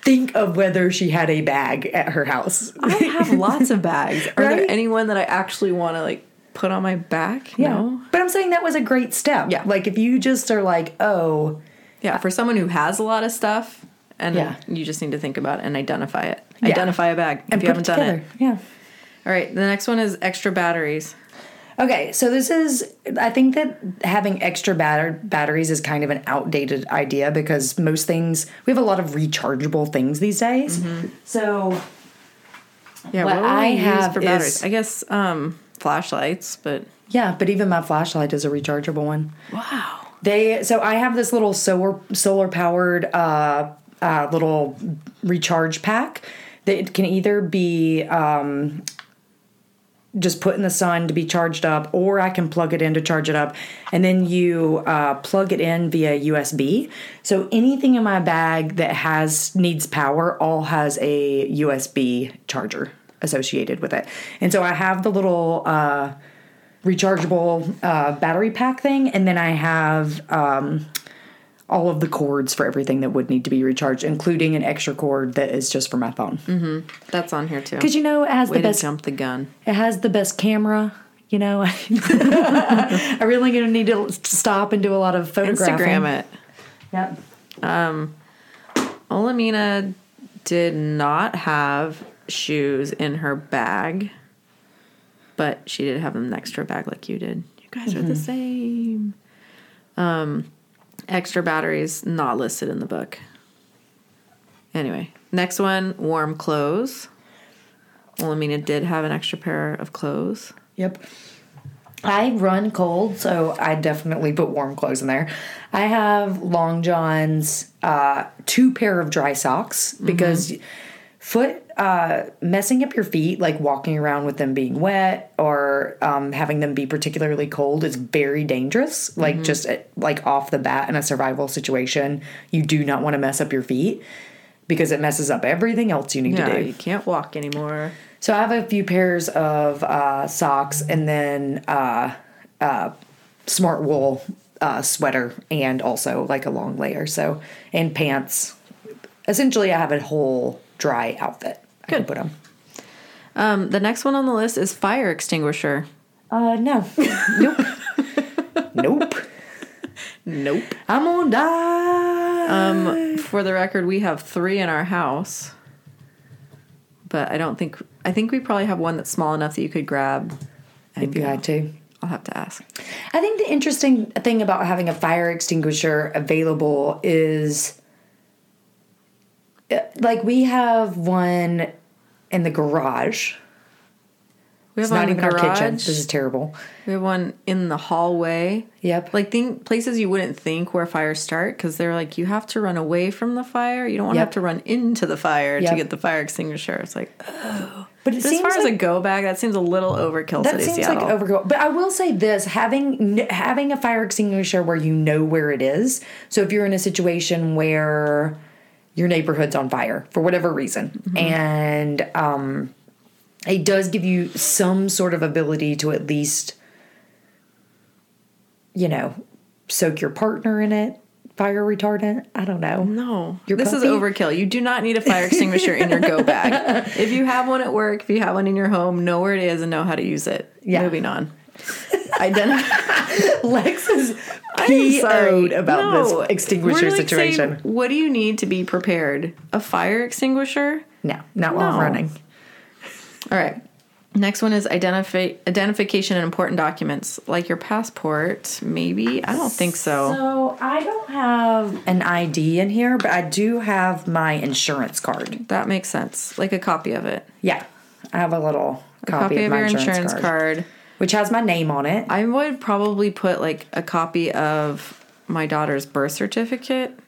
Speaker 1: think of whether she had a bag at her house.
Speaker 2: I have lots of bags. Are
Speaker 1: Right?
Speaker 2: there anyone that I actually want to like put on my back? No.
Speaker 1: But I'm saying that was a great step.
Speaker 2: Yeah.
Speaker 1: Like if you just are like, oh,
Speaker 2: Yeah, for someone who has a lot of stuff, and
Speaker 1: Yeah.
Speaker 2: you just need to think about it and identify it.
Speaker 1: Yeah.
Speaker 2: Identify a bag
Speaker 1: and
Speaker 2: if you
Speaker 1: put
Speaker 2: haven't done it.
Speaker 1: Yeah.
Speaker 2: All right, the next one is extra batteries.
Speaker 1: Okay, so this is I think that having extra batter, batteries is kind of an outdated idea because most things we have a lot of rechargeable things these days.
Speaker 2: Mm-hmm.
Speaker 1: So
Speaker 2: Yeah,
Speaker 1: What
Speaker 2: what,
Speaker 1: I have
Speaker 2: for batteries?
Speaker 1: is-
Speaker 2: I guess um, flashlights, but
Speaker 1: yeah, but even my flashlight is a rechargeable one.
Speaker 2: wow.
Speaker 1: They so I have this little solar solar powered uh, uh, little recharge pack that can either be um, just put in the sun to be charged up, or I can plug it in to charge it up, and then you uh, plug it in via USB. So anything in my bag that has needs power all has a USB charger. associated with it. And so I have the little uh, rechargeable uh, battery pack thing, and then I have um, all of the cords for everything that would need to be recharged, including an extra cord that is just for my phone. Mm-hmm.
Speaker 2: That's on here too.
Speaker 1: Because you know it has
Speaker 2: Way
Speaker 1: the best.
Speaker 2: jump the gun.
Speaker 1: It has the best camera. You know, I really gonna need to stop and do a lot of photographing.
Speaker 2: Instagram it.
Speaker 1: Yep.
Speaker 2: Um, Olamina did not have shoes in her bag, but she did have them next to her bag like you did. You guys are the mm-hmm. same. Um, extra batteries not listed in the book. Anyway, next one warm clothes. Olamina did have an extra pair of clothes.
Speaker 1: Yep. I run cold, so I definitely put warm clothes in there. I have long johns, uh, two pair of dry socks because foot uh, messing up your feet, like walking around with them being wet or um, having them be particularly cold, is very dangerous. Like just uh, like off the bat in a survival situation, you do not want to mess up your feet because it messes up everything else you need
Speaker 2: Yeah,
Speaker 1: to do.
Speaker 2: you can't walk anymore.
Speaker 1: So I have a few pairs of uh, socks and then uh, uh, smart wool uh, sweater and also like a long layer. So and pants. Essentially, I have a whole dry outfit. I can put them.
Speaker 2: Um, the next one on the list is fire extinguisher.
Speaker 1: Uh, no, nope, nope.
Speaker 2: Nope.
Speaker 1: I'm gonna die.
Speaker 2: Um, for the record, we have three in our house, but I don't think I think we probably have one that's small enough that you could grab. and
Speaker 1: if you
Speaker 2: go.
Speaker 1: had to.
Speaker 2: I'll have to ask.
Speaker 1: I think the interesting thing about having a fire extinguisher available is like we have one in the garage.
Speaker 2: We have
Speaker 1: It's
Speaker 2: one
Speaker 1: not
Speaker 2: in
Speaker 1: even
Speaker 2: the
Speaker 1: our kitchen. This is terrible.
Speaker 2: We have one in the hallway.
Speaker 1: Yep.
Speaker 2: Like think places you wouldn't think where fires start because they're like you have to run away from the fire. You don't want to
Speaker 1: Yep.
Speaker 2: have to run into the fire to get the fire extinguisher. It's like
Speaker 1: but it
Speaker 2: but as far as a go bag, that seems a little overkill.
Speaker 1: that seems
Speaker 2: Seattle.
Speaker 1: like overkill. But I will say this: having having a fire extinguisher where you know where it is. So if you're in a situation where your neighborhood's on fire for whatever reason,
Speaker 2: Mm-hmm.
Speaker 1: and um, it does give you some sort of ability to at least, you know, soak your partner in it, fire retardant. I don't know.
Speaker 2: No,
Speaker 1: Your
Speaker 2: this
Speaker 1: puppy?
Speaker 2: is overkill. You do not need a fire extinguisher in your go bag. If you have one at work, if you have one in your home, know where it is and know how to use it.
Speaker 1: Yeah.
Speaker 2: Moving on. Identify.
Speaker 1: Lex is
Speaker 2: I'm sorry.
Speaker 1: PO'd about
Speaker 2: No.
Speaker 1: this extinguisher
Speaker 2: We're like
Speaker 1: situation.
Speaker 2: saying, what do you need to be prepared? A fire extinguisher?
Speaker 1: no, not while I'm
Speaker 2: No.
Speaker 1: running.
Speaker 2: All right. Next one is identify identification and important documents, like your passport. Maybe I don't think so.
Speaker 1: So I don't have an ID in here, but I do have my insurance card.
Speaker 2: That makes sense. Like a copy of it.
Speaker 1: Yeah, I have a little
Speaker 2: A
Speaker 1: copy,
Speaker 2: copy
Speaker 1: of,
Speaker 2: of
Speaker 1: my
Speaker 2: your
Speaker 1: insurance,
Speaker 2: insurance
Speaker 1: card,
Speaker 2: card.
Speaker 1: Which has my name on it.
Speaker 2: I would probably put like a copy of my daughter's birth certificate.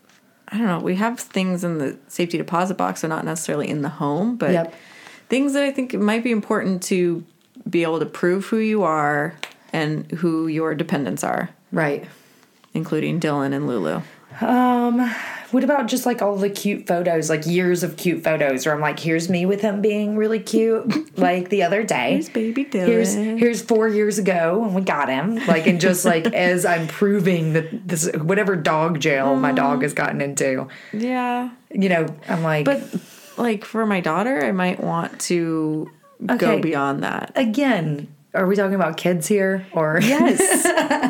Speaker 2: I don't know. We have things in the safety deposit box, so not necessarily in the home, but
Speaker 1: Yep.
Speaker 2: things that I think might be important to be able to prove who you are and who your dependents are,
Speaker 1: Right.
Speaker 2: including Dylan and Lulu.
Speaker 1: Um, what about just like all the cute photos, like years of cute photos, where I'm like, here's me with him being really cute, like the other day.
Speaker 2: Here's baby Dylan.
Speaker 1: Here's here's four years ago and we got him. Like and just like as I'm proving that this whatever dog jail my dog has gotten into,
Speaker 2: yeah.
Speaker 1: you know, I'm like
Speaker 2: But like for my daughter, I might want to go beyond that.
Speaker 1: again, are we talking about kids here or
Speaker 2: Yes.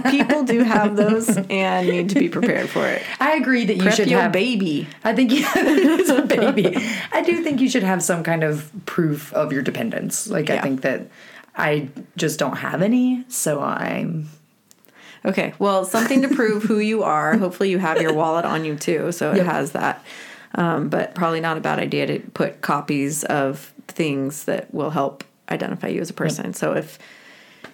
Speaker 2: People do have those and need to be prepared for it.
Speaker 1: I agree that you
Speaker 2: Prep
Speaker 1: should
Speaker 2: your
Speaker 1: have
Speaker 2: baby.
Speaker 1: I think yeah, it's a baby. I do think you should have some kind of proof of your dependence. Like I think that I just don't have any, so I'm
Speaker 2: Okay, well, something to prove who you are. Hopefully, you have your wallet on you too, so it
Speaker 1: Yep.
Speaker 2: has that. Um, but probably not a bad idea to put copies of things that will help identify you as a person. So if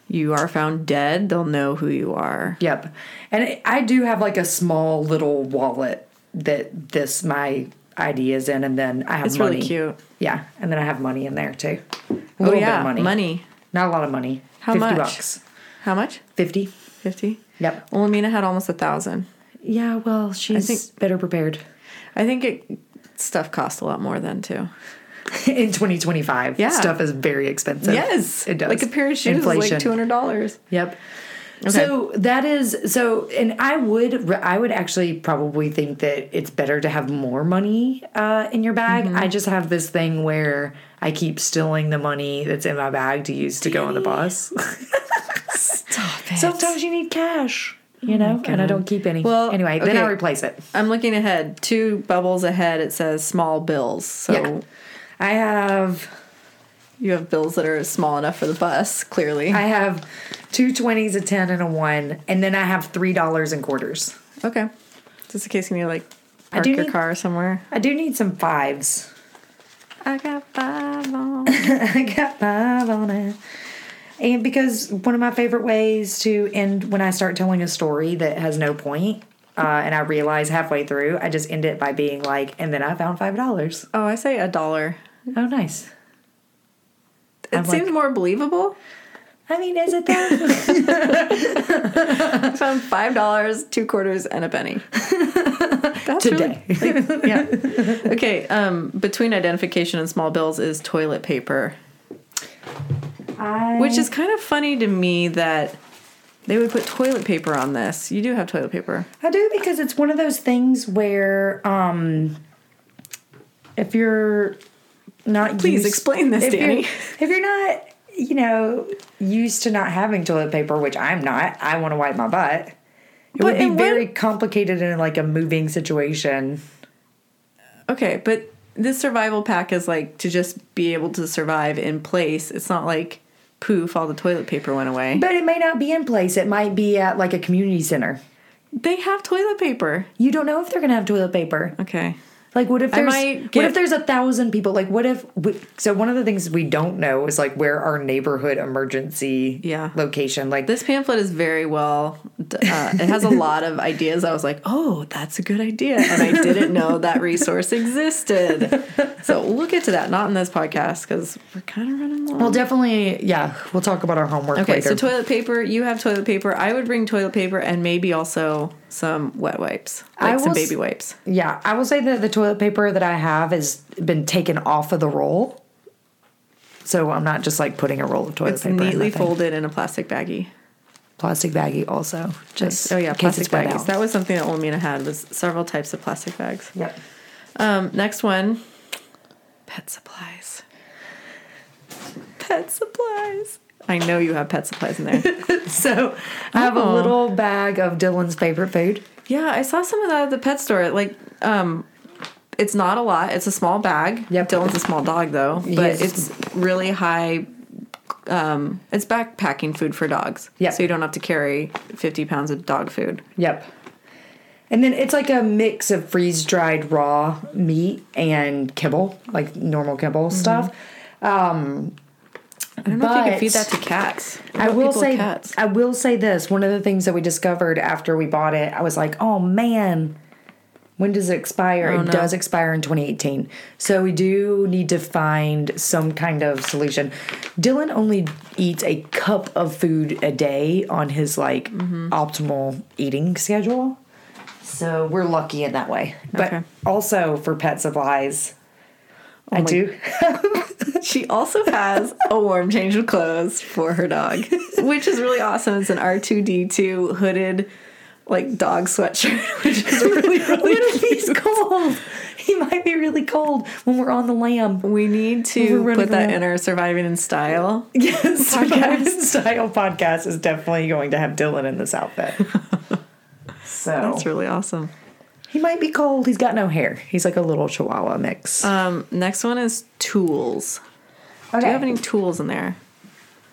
Speaker 2: you are found dead, they'll know who you are.
Speaker 1: Yep. And I do have like a small little wallet that this my ID is in, and then I have
Speaker 2: It's
Speaker 1: money.
Speaker 2: really cute.
Speaker 1: Yeah, and then I have money in there too. A
Speaker 2: Oh
Speaker 1: little
Speaker 2: yeah,
Speaker 1: bit of money.
Speaker 2: money.
Speaker 1: Not a lot of money.
Speaker 2: How
Speaker 1: Fifty
Speaker 2: much?
Speaker 1: bucks.
Speaker 2: How much?
Speaker 1: Fifty.
Speaker 2: Fifty.
Speaker 1: Yep.
Speaker 2: Well, Amina had almost a thousand.
Speaker 1: Yeah. Well, she's
Speaker 2: think-
Speaker 1: better prepared.
Speaker 2: I think it stuff costs a lot more then too.
Speaker 1: in 2025.
Speaker 2: Yeah.
Speaker 1: Stuff is very expensive.
Speaker 2: Yes,
Speaker 1: It does.
Speaker 2: Like a pair of shoes is like two hundred dollars.
Speaker 1: Yep. So that is so, and I would I would actually probably think that it's better to have more money uh, in your bag.
Speaker 2: Mm-hmm.
Speaker 1: I just have this thing where I keep stealing the money that's in my bag to use to go on the bus.
Speaker 2: Stop it.
Speaker 1: Sometimes you need cash, you know, and I don't keep any.
Speaker 2: Well,
Speaker 1: anyway, then. I replace it.
Speaker 2: I'm looking ahead. Two bubbles ahead. It says small bills. So
Speaker 1: Yeah. I have
Speaker 2: you have bills that are small enough for the bus. Clearly.
Speaker 1: I have two twenties, a ten, and a one, and then I have three dollars in quarters.
Speaker 2: okay. Just in case you need to like park
Speaker 1: do
Speaker 2: your
Speaker 1: need-
Speaker 2: car somewhere.
Speaker 1: I do need some fives.
Speaker 2: I got five on.
Speaker 1: I got five on it. And because one of my favorite ways to end when I start telling a story that has no point, uh, and I realize halfway through, I just end it by being like, and then I found five dollars.
Speaker 2: oh, I say a dollar.
Speaker 1: Oh, nice.
Speaker 2: It
Speaker 1: I'm
Speaker 2: seems
Speaker 1: like-
Speaker 2: more believable.
Speaker 1: I mean, is it though?
Speaker 2: I found five dollars, two quarters, and a penny. That's
Speaker 1: Today.
Speaker 2: really- yeah. Okay. Um, between identification and small bills is toilet paper,
Speaker 1: I,
Speaker 2: which is kind of funny to me that they would put toilet paper on this. You do have toilet paper.
Speaker 1: I do because it's one of those things where, um, if you're not
Speaker 2: Please
Speaker 1: used-
Speaker 2: explain this,
Speaker 1: if
Speaker 2: Danny.
Speaker 1: You're, if you're not, you know, used to not having toilet paper, which I'm not, I want to wipe my butt. It
Speaker 2: But
Speaker 1: would be
Speaker 2: what-
Speaker 1: very complicated in like a moving situation.
Speaker 2: Okay, but this survival pack is like to just be able to survive in place. It's not like poof, all the toilet paper went away.
Speaker 1: But it may not be in place. It might be at like a community center.
Speaker 2: They have toilet paper.
Speaker 1: You don't know if they're gonna have toilet paper.
Speaker 2: Okay.
Speaker 1: Like, what if there's
Speaker 2: might
Speaker 1: what if there's a thousand people? Like, what if? we- So one of the things we don't know is like where our neighborhood emergency
Speaker 2: Yeah.
Speaker 1: location. Like
Speaker 2: This pamphlet is very well. Uh, it has a lot of ideas. I was like, oh, that's a good idea, and I didn't know that resource existed. So we'll get to that. Not in this podcast because we're kind of running long.
Speaker 1: Well, definitely, yeah. We'll talk about our homework
Speaker 2: okay,
Speaker 1: later.
Speaker 2: so toilet paper. You have toilet paper. I would bring toilet paper and maybe also some wet wipes,
Speaker 1: I
Speaker 2: like some baby wipes.
Speaker 1: yeah, I will say that the toilet paper that I have has been taken off of the roll, so I'm not just like putting a roll of toilet
Speaker 2: It's
Speaker 1: paper. in
Speaker 2: neatly
Speaker 1: thing.
Speaker 2: folded in a plastic baggie.
Speaker 1: Plastic baggie also. Just
Speaker 2: Oh yeah, plastic baggies.
Speaker 1: out.
Speaker 2: That was something that Olamina had was several types of plastic bags.
Speaker 1: Yep.
Speaker 2: Um, next one, pet supplies. Pet supplies. I know you have pet supplies in there.
Speaker 1: So I have
Speaker 2: Oh.
Speaker 1: a little bag of Dylan's favorite food.
Speaker 2: yeah, I saw some of that at the pet store. Like, um, it's not a lot. It's a small bag.
Speaker 1: Yep.
Speaker 2: Dylan's a small dog though, but
Speaker 1: Yes.
Speaker 2: it's really high. Um, it's backpacking food for dogs.
Speaker 1: Yep.
Speaker 2: So you don't have to carry fifty pounds of dog food.
Speaker 1: Yep. And then it's like a mix of freeze dried raw meat and kibble, like normal kibble
Speaker 2: Mm-hmm.
Speaker 1: stuff. Um,
Speaker 2: I don't know if you can feed that to cats.
Speaker 1: I will say
Speaker 2: cats.
Speaker 1: I will say this. One of the things that we discovered after we bought it, I was like, oh man, when does it expire?
Speaker 2: Oh,
Speaker 1: it
Speaker 2: no.
Speaker 1: does expire in 2018. So we do need to find some kind of solution. Dylan only eats a cup of food a day on his like
Speaker 2: Mm-hmm.
Speaker 1: optimal eating schedule. So we're lucky in that way. But
Speaker 2: Okay.
Speaker 1: also for pet supplies, Oh I
Speaker 2: my-
Speaker 1: do.
Speaker 2: She also has a warm change of clothes for her dog, which is really awesome. It's an R2D2 hooded, like dog sweatshirt, which is really, really
Speaker 1: what if he's cold? He might be really cold when we're on the lam.
Speaker 2: We need to put that in our surviving in style.
Speaker 1: Yes, surviving in Style podcast is definitely going to have Dylan in this outfit. So
Speaker 2: That's really awesome.
Speaker 1: He might be cold. He's got no hair. He's like a little Chihuahua mix.
Speaker 2: Um, next one is tools.
Speaker 1: okay.
Speaker 2: Do you have any tools in there?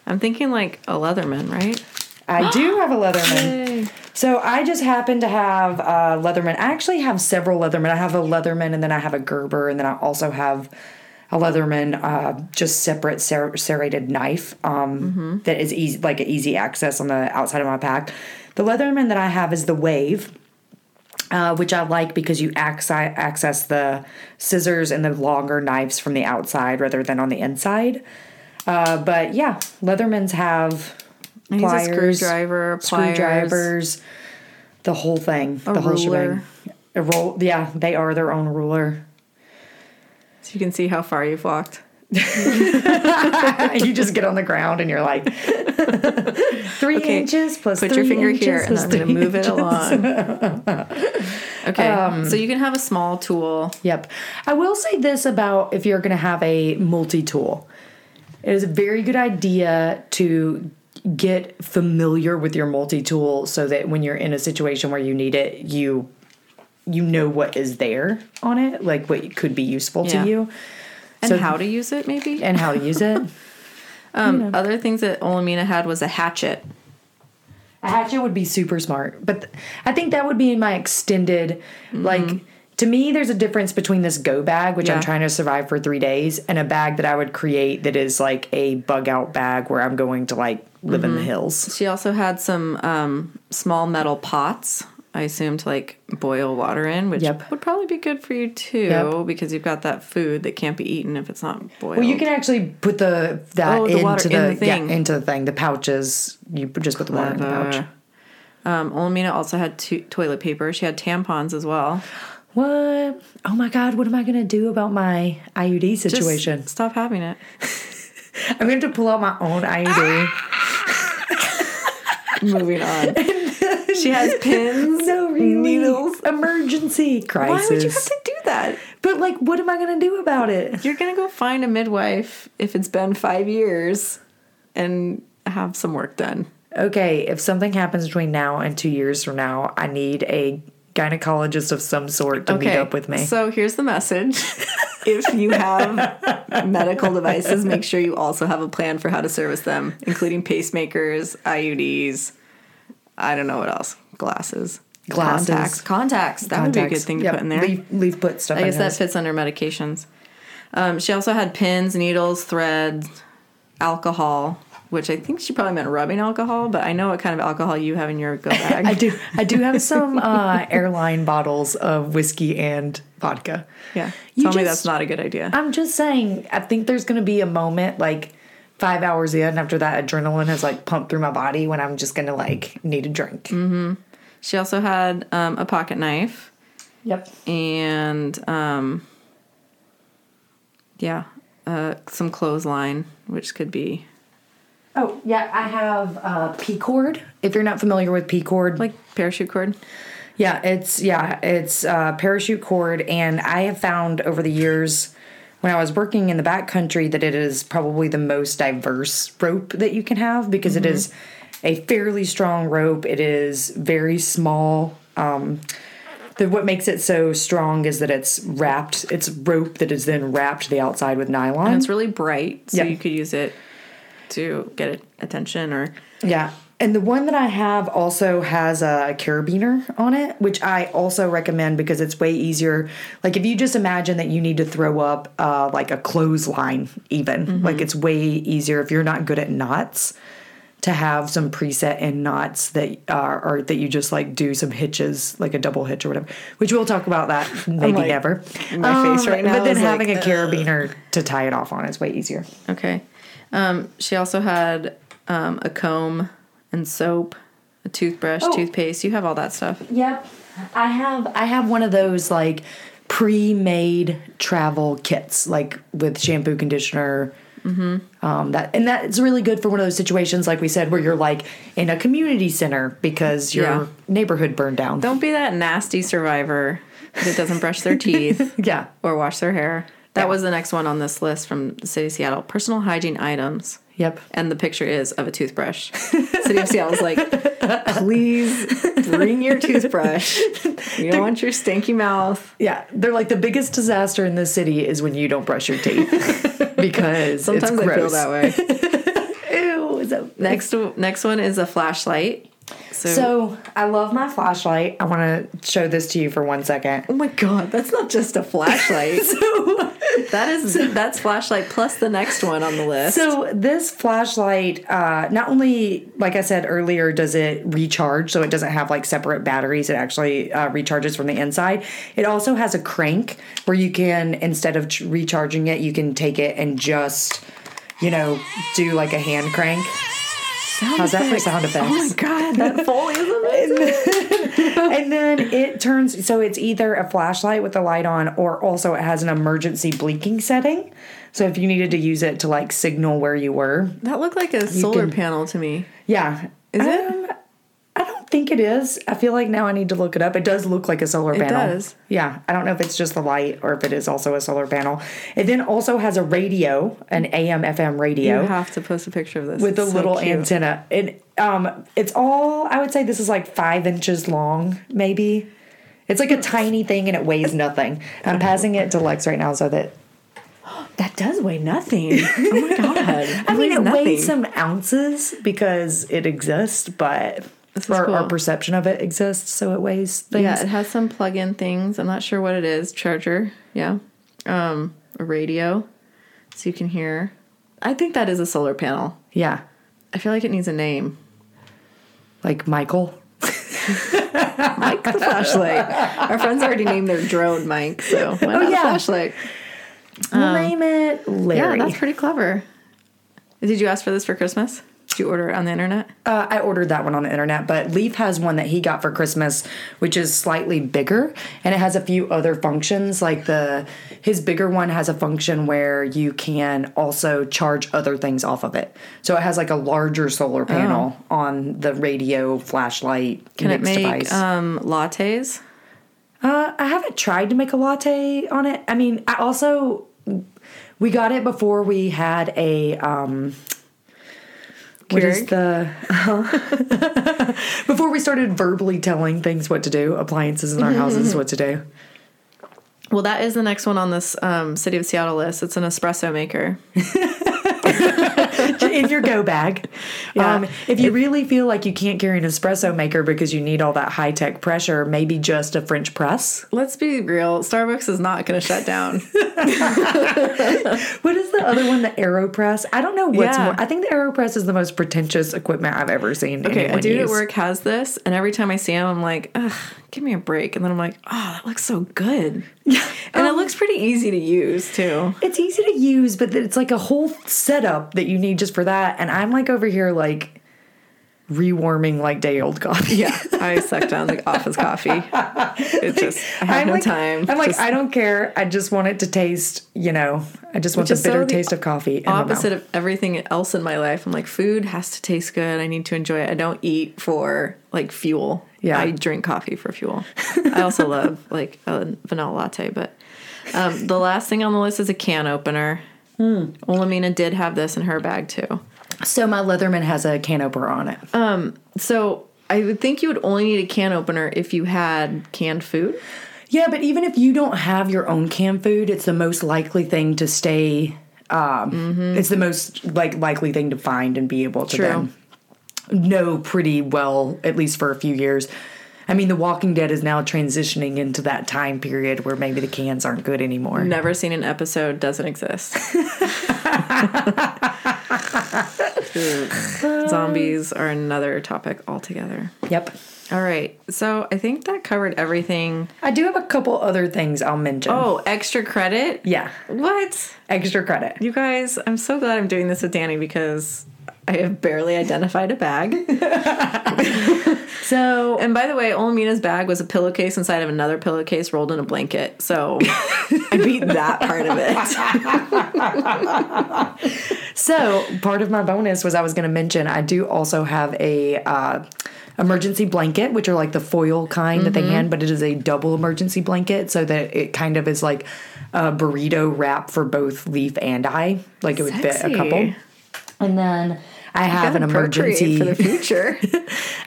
Speaker 2: I'm thinking like a Leatherman, right?
Speaker 1: I do have a Leatherman.
Speaker 2: Yay.
Speaker 1: So I just happen to have a Leatherman. I actually have several Leatherman. I have a Leatherman, and then I have a Gerber, and then I also have a Leatherman, uh, just separate ser- serrated knife um, that is easy, like easy access on the outside of my pack. The Leatherman that I have is the Wave. Uh, which I like because you acci- access the scissors and the longer knives from the outside rather than on the inside. Uh, but yeah, Leathermans have pliers,
Speaker 2: screwdriver, pliers.
Speaker 1: screwdrivers, the whole thing, the whole
Speaker 2: ruler.
Speaker 1: shebang. A roll, yeah, they are their own ruler.
Speaker 2: So you can see how far you've walked.
Speaker 1: you just get on the ground and you're like three
Speaker 2: Okay,
Speaker 1: inches plus
Speaker 2: Put
Speaker 1: three
Speaker 2: your finger
Speaker 1: inches
Speaker 2: here, and I'm going to move it along. okay,
Speaker 1: Um,
Speaker 2: so you can have a small tool.
Speaker 1: Yep. I will say this about if you're going to have a multi tool. It is a very good idea to get familiar with your multi tool so that when you're in a situation where you need it, you you know what is there on it, like what could be useful
Speaker 2: Yeah.
Speaker 1: to you
Speaker 2: And
Speaker 1: So-
Speaker 2: how to use it, maybe.
Speaker 1: and how to use it.
Speaker 2: Um, Other things that Olamina had was a hatchet.
Speaker 1: A hatchet would be super smart, but th- I think that would be in my extended. Like to me, there's a difference between this go bag, which I'm trying to survive for three days, and a bag that I would create that is like a bug out bag where I'm going to like live in the hills.
Speaker 2: She also had some um, small metal pots. I assume to like boil water in, which
Speaker 1: Yep.
Speaker 2: would probably be good for you too,
Speaker 1: Yep.
Speaker 2: because you've got that food that can't be eaten if it's not boiled.
Speaker 1: Well, you can actually put the that
Speaker 2: Oh, the
Speaker 1: into the,
Speaker 2: in the
Speaker 1: yeah
Speaker 2: thing.
Speaker 1: into the thing. The pouches, you just put the water in the pouch.
Speaker 2: Clever. Um, Olamina also had to- toilet paper. She had tampons as well.
Speaker 1: What? Oh my God! What am I gonna do about my IUD
Speaker 2: Just
Speaker 1: situation?
Speaker 2: stop having it.
Speaker 1: I'm going to pull out my own IUD.
Speaker 2: Moving on. she has pins.
Speaker 1: no, really.
Speaker 2: Needles.
Speaker 1: Emergency crisis.
Speaker 2: Why would you have to do that?
Speaker 1: But like, what am I gonna do about it?
Speaker 2: You're gonna go find a midwife if it's been five years and have some work done.
Speaker 1: Okay, if something happens between now and two years from now, I need a gynecologist of some sort to meet up with me.
Speaker 2: So here's the message. if you have medical devices, make sure you also have a plan for how to service them, including pacemakers, IUDs, I don't know what else. Glasses.
Speaker 1: Glasses.
Speaker 2: Contacts. Contacts. That would be a good thing to
Speaker 1: Yep,
Speaker 2: put in there.
Speaker 1: Leave, leave put stuff.
Speaker 2: I guess that fits under medications. Um, she also had pins, needles, threads, alcohol, which I think she probably meant rubbing alcohol, but I know what kind of alcohol you have in your go bag.
Speaker 1: I do. I do have some uh, airline bottles of whiskey and vodka.
Speaker 2: Yeah.
Speaker 1: You
Speaker 2: Tell me
Speaker 1: just-
Speaker 2: that's not a good idea.
Speaker 1: I'm just saying. I think there's going to be a moment like five hours in after that adrenaline has like pumped through my body when I'm just to like need a drink.
Speaker 2: Mm. She also had um, a pocket knife
Speaker 1: Yep.
Speaker 2: and, um, yeah, uh, some clothesline, which could be
Speaker 1: Oh yeah, I have uh, P cord. If you're not familiar with P cord,
Speaker 2: like parachute cord.
Speaker 1: Yeah, it's yeah, it's uh, parachute cord, and I have found over the years when I was working in the backcountry that it is probably the most diverse rope that you can have because it is a fairly strong rope. It is very small. Um, the, what makes it so strong is that it's wrapped. It's rope that is then wrapped to the outside with nylon.
Speaker 2: And it's really bright, so
Speaker 1: Yeah.
Speaker 2: you could use it to get attention or
Speaker 1: Yeah. And the one that I have also has a carabiner on it, which I also recommend because it's way easier. Like if you just imagine that you need to throw up uh, like a clothesline, even like it's way easier if you're not good at knots to have some preset in knots that are or that you just like do some hitches, like a double hitch or whatever. Which we'll talk about that maybe
Speaker 2: like,
Speaker 1: never. Um,
Speaker 2: my face right now
Speaker 1: But then
Speaker 2: is like,
Speaker 1: having a carabiner to tie it off on is way easier.
Speaker 2: Okay. Um, she also had um, a comb and soap, a toothbrush,
Speaker 1: Oh.
Speaker 2: toothpaste. You have all that stuff.
Speaker 1: Yep. I have I have one of those like pre-made travel kits, like with shampoo, conditioner. Mm-hmm. Um, that and that's really good for one of those situations, like we said, where you're like in a community center because your
Speaker 2: Yeah.
Speaker 1: neighborhood burned down.
Speaker 2: Don't be that nasty survivor that doesn't brush their teeth
Speaker 1: yeah.
Speaker 2: or wash their hair. That
Speaker 1: Yeah.
Speaker 2: was the next one on this list from the city of Seattle. Personal hygiene items.
Speaker 1: Yep.
Speaker 2: And the picture is of a toothbrush. City of Seattle's like, please bring your toothbrush. You don't want your stinky mouth.
Speaker 1: Yeah. They're like the biggest disaster in this city is when you don't brush your teeth because
Speaker 2: Sometimes
Speaker 1: it's
Speaker 2: I feel that way.
Speaker 1: Ew.
Speaker 2: Next, next one is a flashlight. So,
Speaker 1: So I love my flashlight. I want to show this to you for one second.
Speaker 2: oh my god, that's not just a flashlight. that is that's flashlight plus the next one on the list.
Speaker 1: So this flashlight, uh, not only, like I said earlier, does it recharge, so it doesn't have like separate batteries. It actually uh, recharges from the inside. It also has a crank where you can, instead of ch- recharging it, you can take it and just, you know, do like a hand crank. How's that for sound effects?
Speaker 2: Oh my god, that Foley is amazing.
Speaker 1: and then it turns so it's either a flashlight with the light on or also it has an emergency blinking setting. So if you needed to use it to like signal where you were.
Speaker 2: That looked like a solar
Speaker 1: can-
Speaker 2: panel to me.
Speaker 1: Yeah.
Speaker 2: Is it?
Speaker 1: Um, I don't think it is. I feel like now I need to look it up. It does look like a solar
Speaker 2: It
Speaker 1: panel.
Speaker 2: does.
Speaker 1: Yeah. I don't know if it's just the light or if it is also a solar panel. It then also has a radio, an AM FM radio
Speaker 2: You have to post a picture of this
Speaker 1: with a
Speaker 2: so
Speaker 1: little
Speaker 2: cute.
Speaker 1: antenna. And um, it's all I would say this is like five inches long, maybe. It's like a tiny thing and it weighs nothing. I'm passing it to Lex right now so that
Speaker 2: That does weigh nothing. Oh my god!
Speaker 1: I mean it
Speaker 2: weighs
Speaker 1: weighs some ounces because it exists, but
Speaker 2: This is
Speaker 1: our, our perception of it exists, so it weighs things.
Speaker 2: Yeah, it has some plug-in things. I'm not sure what it is. Charger, yeah. Um, a radio, so you can hear. I think that is a solar panel.
Speaker 1: yeah.
Speaker 2: I feel like it needs a name.
Speaker 1: Like Michael.
Speaker 2: Mike the flashlight. Our friends already named their drone Mike, so why not
Speaker 1: yeah.
Speaker 2: a flashlight?
Speaker 1: We'll name it
Speaker 2: Yeah,
Speaker 1: Larry.
Speaker 2: that's pretty clever. Did you ask for this for Christmas? Did you order it on the internet?
Speaker 1: Uh, I ordered that one on the internet, but Leaf has one that he got for Christmas, which is slightly bigger, and it has a few other functions. Like the his bigger one has a function where you can also charge other things off of it. So it has like a larger solar panel on the radio flashlight
Speaker 2: Oh. Can it make
Speaker 1: device.
Speaker 2: um, lattes?
Speaker 1: Uh, I haven't tried to make a latte on it. I mean, I also we got it before we had a um what is
Speaker 2: Keurig?
Speaker 1: the uh-huh. before we started verbally telling things what to do, appliances in our mm-hmm, houses mm-hmm. what to do.
Speaker 2: Well, that is the next one on this um, City of Seattle list. It's an espresso maker.
Speaker 1: in your go bag.
Speaker 2: Yeah.
Speaker 1: Um, if you really feel like you can't carry an espresso maker because you need all that high tech pressure, maybe just a French press.
Speaker 2: Let's be real. Starbucks is not going to shut down.
Speaker 1: What is the other one? The AeroPress. I don't know what's
Speaker 2: Yeah.
Speaker 1: more. I think the AeroPress is the most pretentious equipment I've ever seen.
Speaker 2: Okay, a dude at work has this, and every time I see him, I'm like, ugh, give me a break. And then I'm like, oh, that looks so good. Yeah. And it um, looks pretty easy to use, too.
Speaker 1: It's easy to use, but it's like a whole setup that you need just for that. And I'm like over here like rewarming like day old coffee.
Speaker 2: Yeah, I sucked down the office coffee. It just, I have
Speaker 1: I'm
Speaker 2: no
Speaker 1: like,
Speaker 2: time.
Speaker 1: I'm like,
Speaker 2: Just
Speaker 1: I don't care. I just want it to taste, you know, I just want the
Speaker 2: is so
Speaker 1: bitter
Speaker 2: the
Speaker 1: taste of coffee. in
Speaker 2: opposite of everything else in my life. I'm like, food has to taste good. I need to enjoy it. I don't eat for like fuel.
Speaker 1: Yeah.
Speaker 2: I drink coffee for fuel. I also love like a vanilla latte, but um, the last thing on the list is a can opener.
Speaker 1: Hmm.
Speaker 2: Olamina did have this in her bag too.
Speaker 1: So my Leatherman has a can opener on it.
Speaker 2: Um, So I would think you would only need a can opener if you had canned food.
Speaker 1: yeah, but even if you don't have your own canned food, it's the most likely thing to stay. Um, It's the most like likely thing to find and be able to
Speaker 2: True.
Speaker 1: then know pretty well, at least for a few years. I mean, The Walking Dead is now transitioning into that time period where maybe the cans aren't good anymore.
Speaker 2: Never seen an episode doesn't exist. Zombies are another topic altogether.
Speaker 1: Yep.
Speaker 2: All right. So I think that covered everything.
Speaker 1: I do have a couple other things I'll mention.
Speaker 2: Oh, extra credit?
Speaker 1: yeah,
Speaker 2: What?
Speaker 1: extra credit.
Speaker 2: You guys, I'm so glad I'm doing this with Danny because I have barely identified a bag.
Speaker 1: So
Speaker 2: And by the way, Olamina's bag was a pillowcase inside of another pillowcase rolled in a blanket. So I beat that part of it.
Speaker 1: So part of my bonus was I was going to mention I do also have a uh, emergency blanket, which are like the foil kind that they hand, but it is a double emergency blanket, so that it kind of is like a burrito wrap for both Leaf and I, like it would fit a couple. And then I have an emergency
Speaker 2: for the future.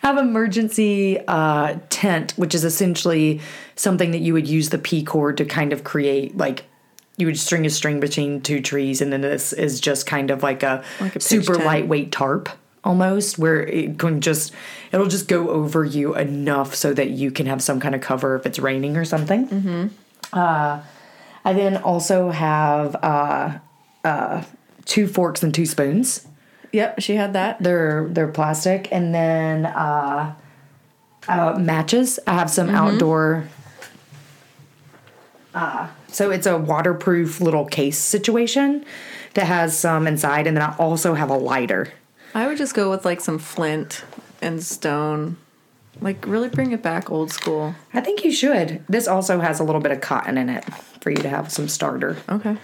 Speaker 1: I have emergency uh, tent, which is essentially something that you would use the P cord to kind of create like you would string a string between two trees, and then this is just kind of like a,
Speaker 2: Like a
Speaker 1: super
Speaker 2: tent.
Speaker 1: lightweight tarp almost, where it can just it'll just go over you enough so that you can have some kind of cover if it's raining or something. Mm-hmm. Uh, I then also have uh, uh, two forks and two spoons.
Speaker 2: Yep, she had that.
Speaker 1: They're they're plastic, and then uh, uh, matches. I have some outdoor. Uh, so it's a waterproof little case situation that has some inside, and then I also have a lighter.
Speaker 2: I would just go with like some flint and stone. Like really bring it back old school.
Speaker 1: I think you should. This also has a little bit of cotton in it for you to have some starter.
Speaker 2: Okay.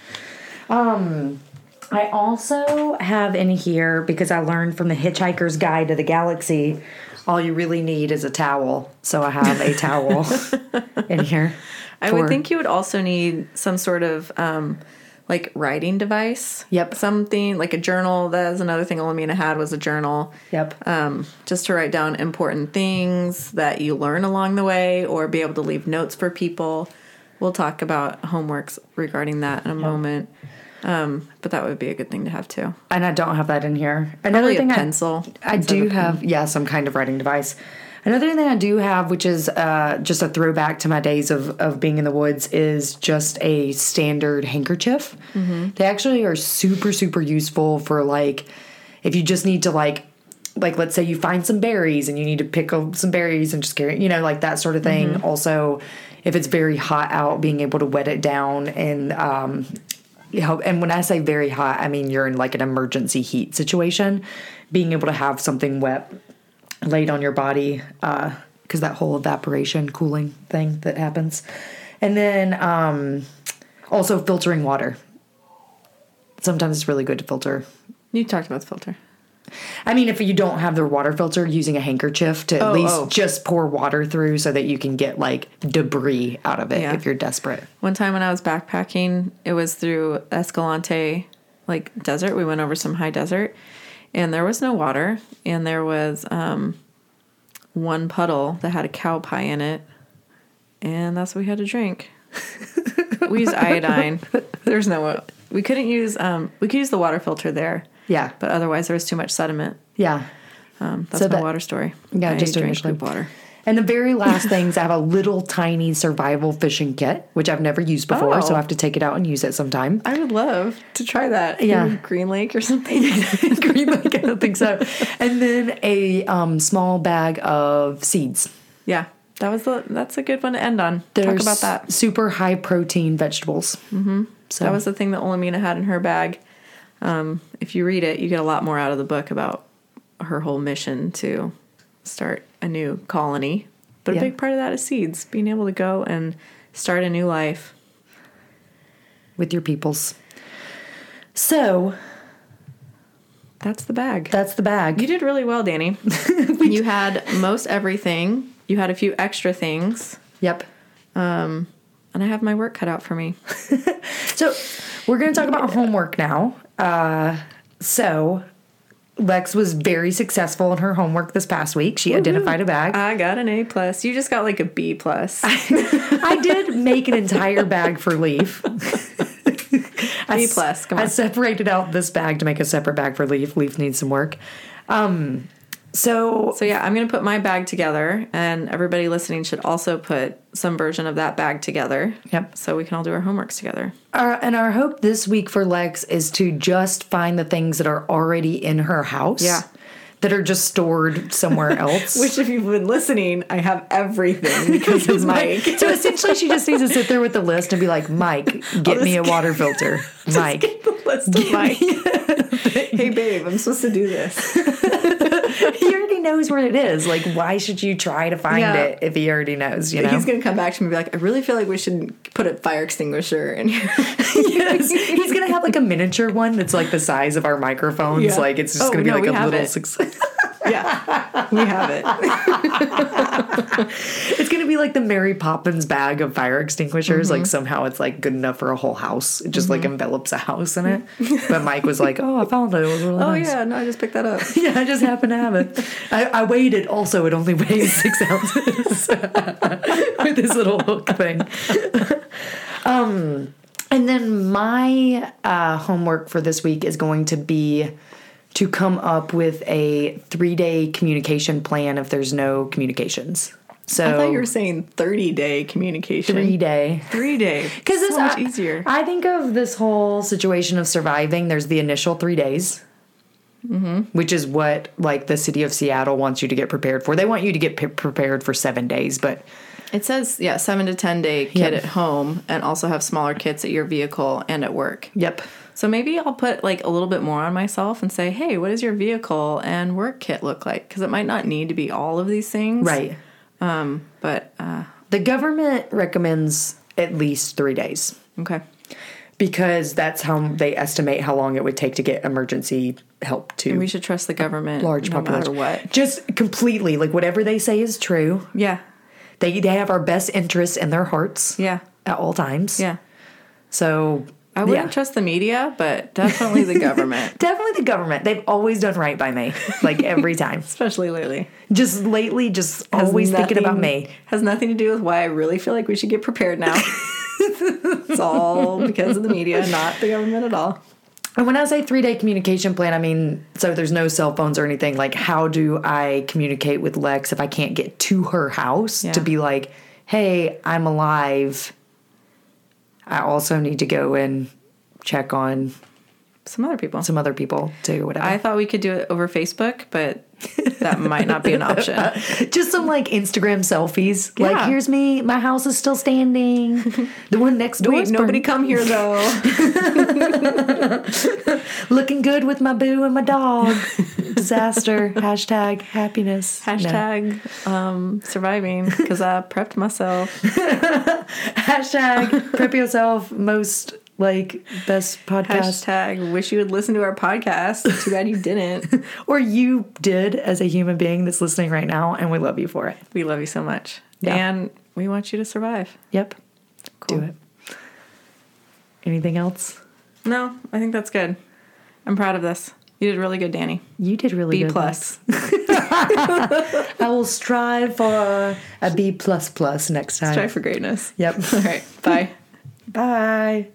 Speaker 1: I also have in here because I learned from the Hitchhiker's Guide to the Galaxy, all you really need is a towel. So I have a towel in here.
Speaker 2: I would think you would also need some sort of um, like writing device.
Speaker 1: Yep.
Speaker 2: Something like a journal. That's another thing Olamina had was a journal.
Speaker 1: Yep.
Speaker 2: Um, just to write down important things that you learn along the way or be able to leave notes for people. We'll talk about homeworks regarding that in a moment. Um, but that would be a good thing to have too.
Speaker 1: and I don't have that in here. Another
Speaker 2: Probably
Speaker 1: thing I-
Speaker 2: pencil.
Speaker 1: I,
Speaker 2: instead
Speaker 1: do
Speaker 2: a
Speaker 1: have, yeah, some kind of writing device. Another thing I do have, which is uh, just a throwback to my days of, of being in the woods, is just a standard handkerchief. They actually are super, super useful for like if you just need to like like let's say you find some berries and you need to pick up some berries and just carry you know like that sort of thing. Also, if it's very hot out, being able to wet it down and um, you know, and when I say very hot, I mean you're in like an emergency heat situation. Being able to have something wet laid on your body, because that whole evaporation cooling thing that happens. And then um, also filtering water. Sometimes it's really good to filter.
Speaker 2: You talked about the filter.
Speaker 1: I mean, if you don't have the water filter, using a handkerchief to at
Speaker 2: Oh,
Speaker 1: least
Speaker 2: oh.
Speaker 1: just pour water through so that you can get like debris out of it
Speaker 2: Yeah.
Speaker 1: if you're desperate.
Speaker 2: One time when I was backpacking, it was through Escalante, like desert. We went over some high desert, and there was no water, and there was um, one puddle that had a cow pie in it, and that's what we had to drink. we used iodine. There's no. We couldn't use. Um, we could use the water filter there,
Speaker 1: Yeah.
Speaker 2: but otherwise there was too much sediment.
Speaker 1: Yeah.
Speaker 2: Um, that's
Speaker 1: So
Speaker 2: my
Speaker 1: that-
Speaker 2: water story.
Speaker 1: Yeah,
Speaker 2: I
Speaker 1: just initially.
Speaker 2: poop water.
Speaker 1: And the very last things, I have a little tiny survival fishing kit, which I've never used before, so
Speaker 2: Oh.
Speaker 1: I have to take it out and use it sometime.
Speaker 2: I would love to try that.
Speaker 1: Yeah.
Speaker 2: in Green Lake or something.
Speaker 1: Green Lake, I don't think so. And then a um, small bag of seeds.
Speaker 2: Yeah, that was the. That's a good one to end on. Talk about that.
Speaker 1: Super high protein vegetables. Mm-hmm. So
Speaker 2: That was the thing that Olamina had in her bag. Um, if you read it, you get a lot more out of the book about her whole mission to start a new colony. But
Speaker 1: Yeah.
Speaker 2: a big part of that is seeds, being able to go and start a new life.
Speaker 1: with your peoples. So
Speaker 2: That's the bag.
Speaker 1: that's the bag.
Speaker 2: You did really well, Danny. you had most everything. You had a few extra things,
Speaker 1: Yep.
Speaker 2: and I have my work cut out for me.
Speaker 1: So we're going to talk about homework now. Uh, so Lex was very successful in her homework this past week. She identified a bag.
Speaker 2: I got an A plus. You just got like a B plus.
Speaker 1: I did make an entire bag for Leaf. I
Speaker 2: B plus, come
Speaker 1: I separated out this bag to make a separate bag for Leaf. Leaf needs some work. Um, so
Speaker 2: So yeah, I'm gonna put my bag together, and everybody listening should also put some version of that bag together.
Speaker 1: Yep.
Speaker 2: So we can all do our homeworks together.
Speaker 1: our, and our hope this week for Lex is to just find the things that are already in her house.
Speaker 2: Yeah.
Speaker 1: That are just stored somewhere else.
Speaker 2: Which, if you've been listening, I have everything because of Mike.
Speaker 1: So essentially, she just needs to sit there with the list and be like, Mike, get me a water filter. Mike.
Speaker 2: get the list of Mike. hey babe, I'm supposed to do this.
Speaker 1: he already knows where it is. Like, why should you try to find
Speaker 2: Yeah.
Speaker 1: it if he already knows, you know?
Speaker 2: He's gonna come back to me and be like, I really feel like we should put a fire extinguisher in here.
Speaker 1: yes. He's gonna have like a miniature one that's like the size of our microphones.
Speaker 2: Yeah.
Speaker 1: Like it's just
Speaker 2: Oh,
Speaker 1: gonna be
Speaker 2: no,
Speaker 1: like a little
Speaker 2: it.
Speaker 1: success.
Speaker 2: yeah, we have it.
Speaker 1: it's gonna be like the Mary Poppins bag of fire extinguishers.
Speaker 2: Mm-hmm.
Speaker 1: Like somehow it's like good enough for a whole house. It just like envelops a house in it. But Mike was like, "Oh, I found it. It was really
Speaker 2: Oh
Speaker 1: nice."
Speaker 2: yeah, no, I just picked that up.
Speaker 1: Yeah, I just happened to have it. I, I weighed it. Also, it only weighs six ounces with this little hook thing. um, and then my uh, homework for this week is going to be to come up with a three day communication plan if there's no communications. So
Speaker 2: I thought you were saying 30 day communication.
Speaker 1: three day.
Speaker 2: Three day.
Speaker 1: Because
Speaker 2: so
Speaker 1: it's
Speaker 2: much
Speaker 1: I-
Speaker 2: easier.
Speaker 1: I think of this whole situation of surviving. There's the initial three days,
Speaker 2: Mm-hmm.
Speaker 1: which is what like the city of Seattle wants you to get prepared for. They want you to get p- prepared for seven days, but
Speaker 2: It says, yeah, seven to 10 day kit
Speaker 1: Yep.
Speaker 2: at home and also have smaller kits at your vehicle and at work.
Speaker 1: yep,
Speaker 2: So maybe I'll put like a little bit more on myself and say, hey, what does your vehicle and work kit look like? Because it might not need to be all of these things.
Speaker 1: Right.
Speaker 2: Um, but uh,
Speaker 1: The government recommends at least three days
Speaker 2: okay.
Speaker 1: because that's how they estimate how long it would take to get emergency help to
Speaker 2: We should trust the government
Speaker 1: large
Speaker 2: no
Speaker 1: population.
Speaker 2: matter what.
Speaker 1: Just completely, like whatever they say is true.
Speaker 2: Yeah.
Speaker 1: They they have our best interests in their hearts
Speaker 2: Yeah.
Speaker 1: at all times.
Speaker 2: Yeah.
Speaker 1: So
Speaker 2: I wouldn't
Speaker 1: yeah.
Speaker 2: trust the media, but definitely the government,
Speaker 1: Definitely the government. They've always done right by me, like every time.
Speaker 2: especially lately.
Speaker 1: just lately, just
Speaker 2: Has
Speaker 1: always thinking about me.
Speaker 2: Has nothing to do with why I really feel like we should get prepared now. it's all because of the media, not the government at all.
Speaker 1: And when I say three day communication plan, I mean, so there's no cell phones or anything. Like, how do I communicate with Lex if I can't get to her house
Speaker 2: Yeah.
Speaker 1: to be like, hey, I'm alive? I also need to go and check on
Speaker 2: Some other people.
Speaker 1: some other people too, whatever.
Speaker 2: I thought we could do it over Facebook, but that might not be an option.
Speaker 1: Just some like Instagram selfies. Like, here's me, my house is still standing. The one next door
Speaker 2: Wait, nobody come here though.
Speaker 1: looking good with my boo and my dog. Disaster. Hashtag happiness. No.
Speaker 2: Hashtag um, surviving because I prepped myself.
Speaker 1: Hashtag prep yourself. Most like best podcast.
Speaker 2: Hashtag wish you would listen to our podcast. Too bad you didn't.
Speaker 1: Or you did as a human being that's listening right now, and we love you for it.
Speaker 2: We love you so much.
Speaker 1: Yeah.
Speaker 2: And we want you to survive.
Speaker 1: Yep.
Speaker 2: Cool.
Speaker 1: Do it. Anything else?
Speaker 2: No, I think that's good. I'm proud of this. You did really good, Danny.
Speaker 1: You did really
Speaker 2: B
Speaker 1: good.
Speaker 2: plus.
Speaker 1: I will strive for a B plus plus next time.
Speaker 2: Try for greatness.
Speaker 1: Yep.
Speaker 2: All right. Bye.
Speaker 1: Bye.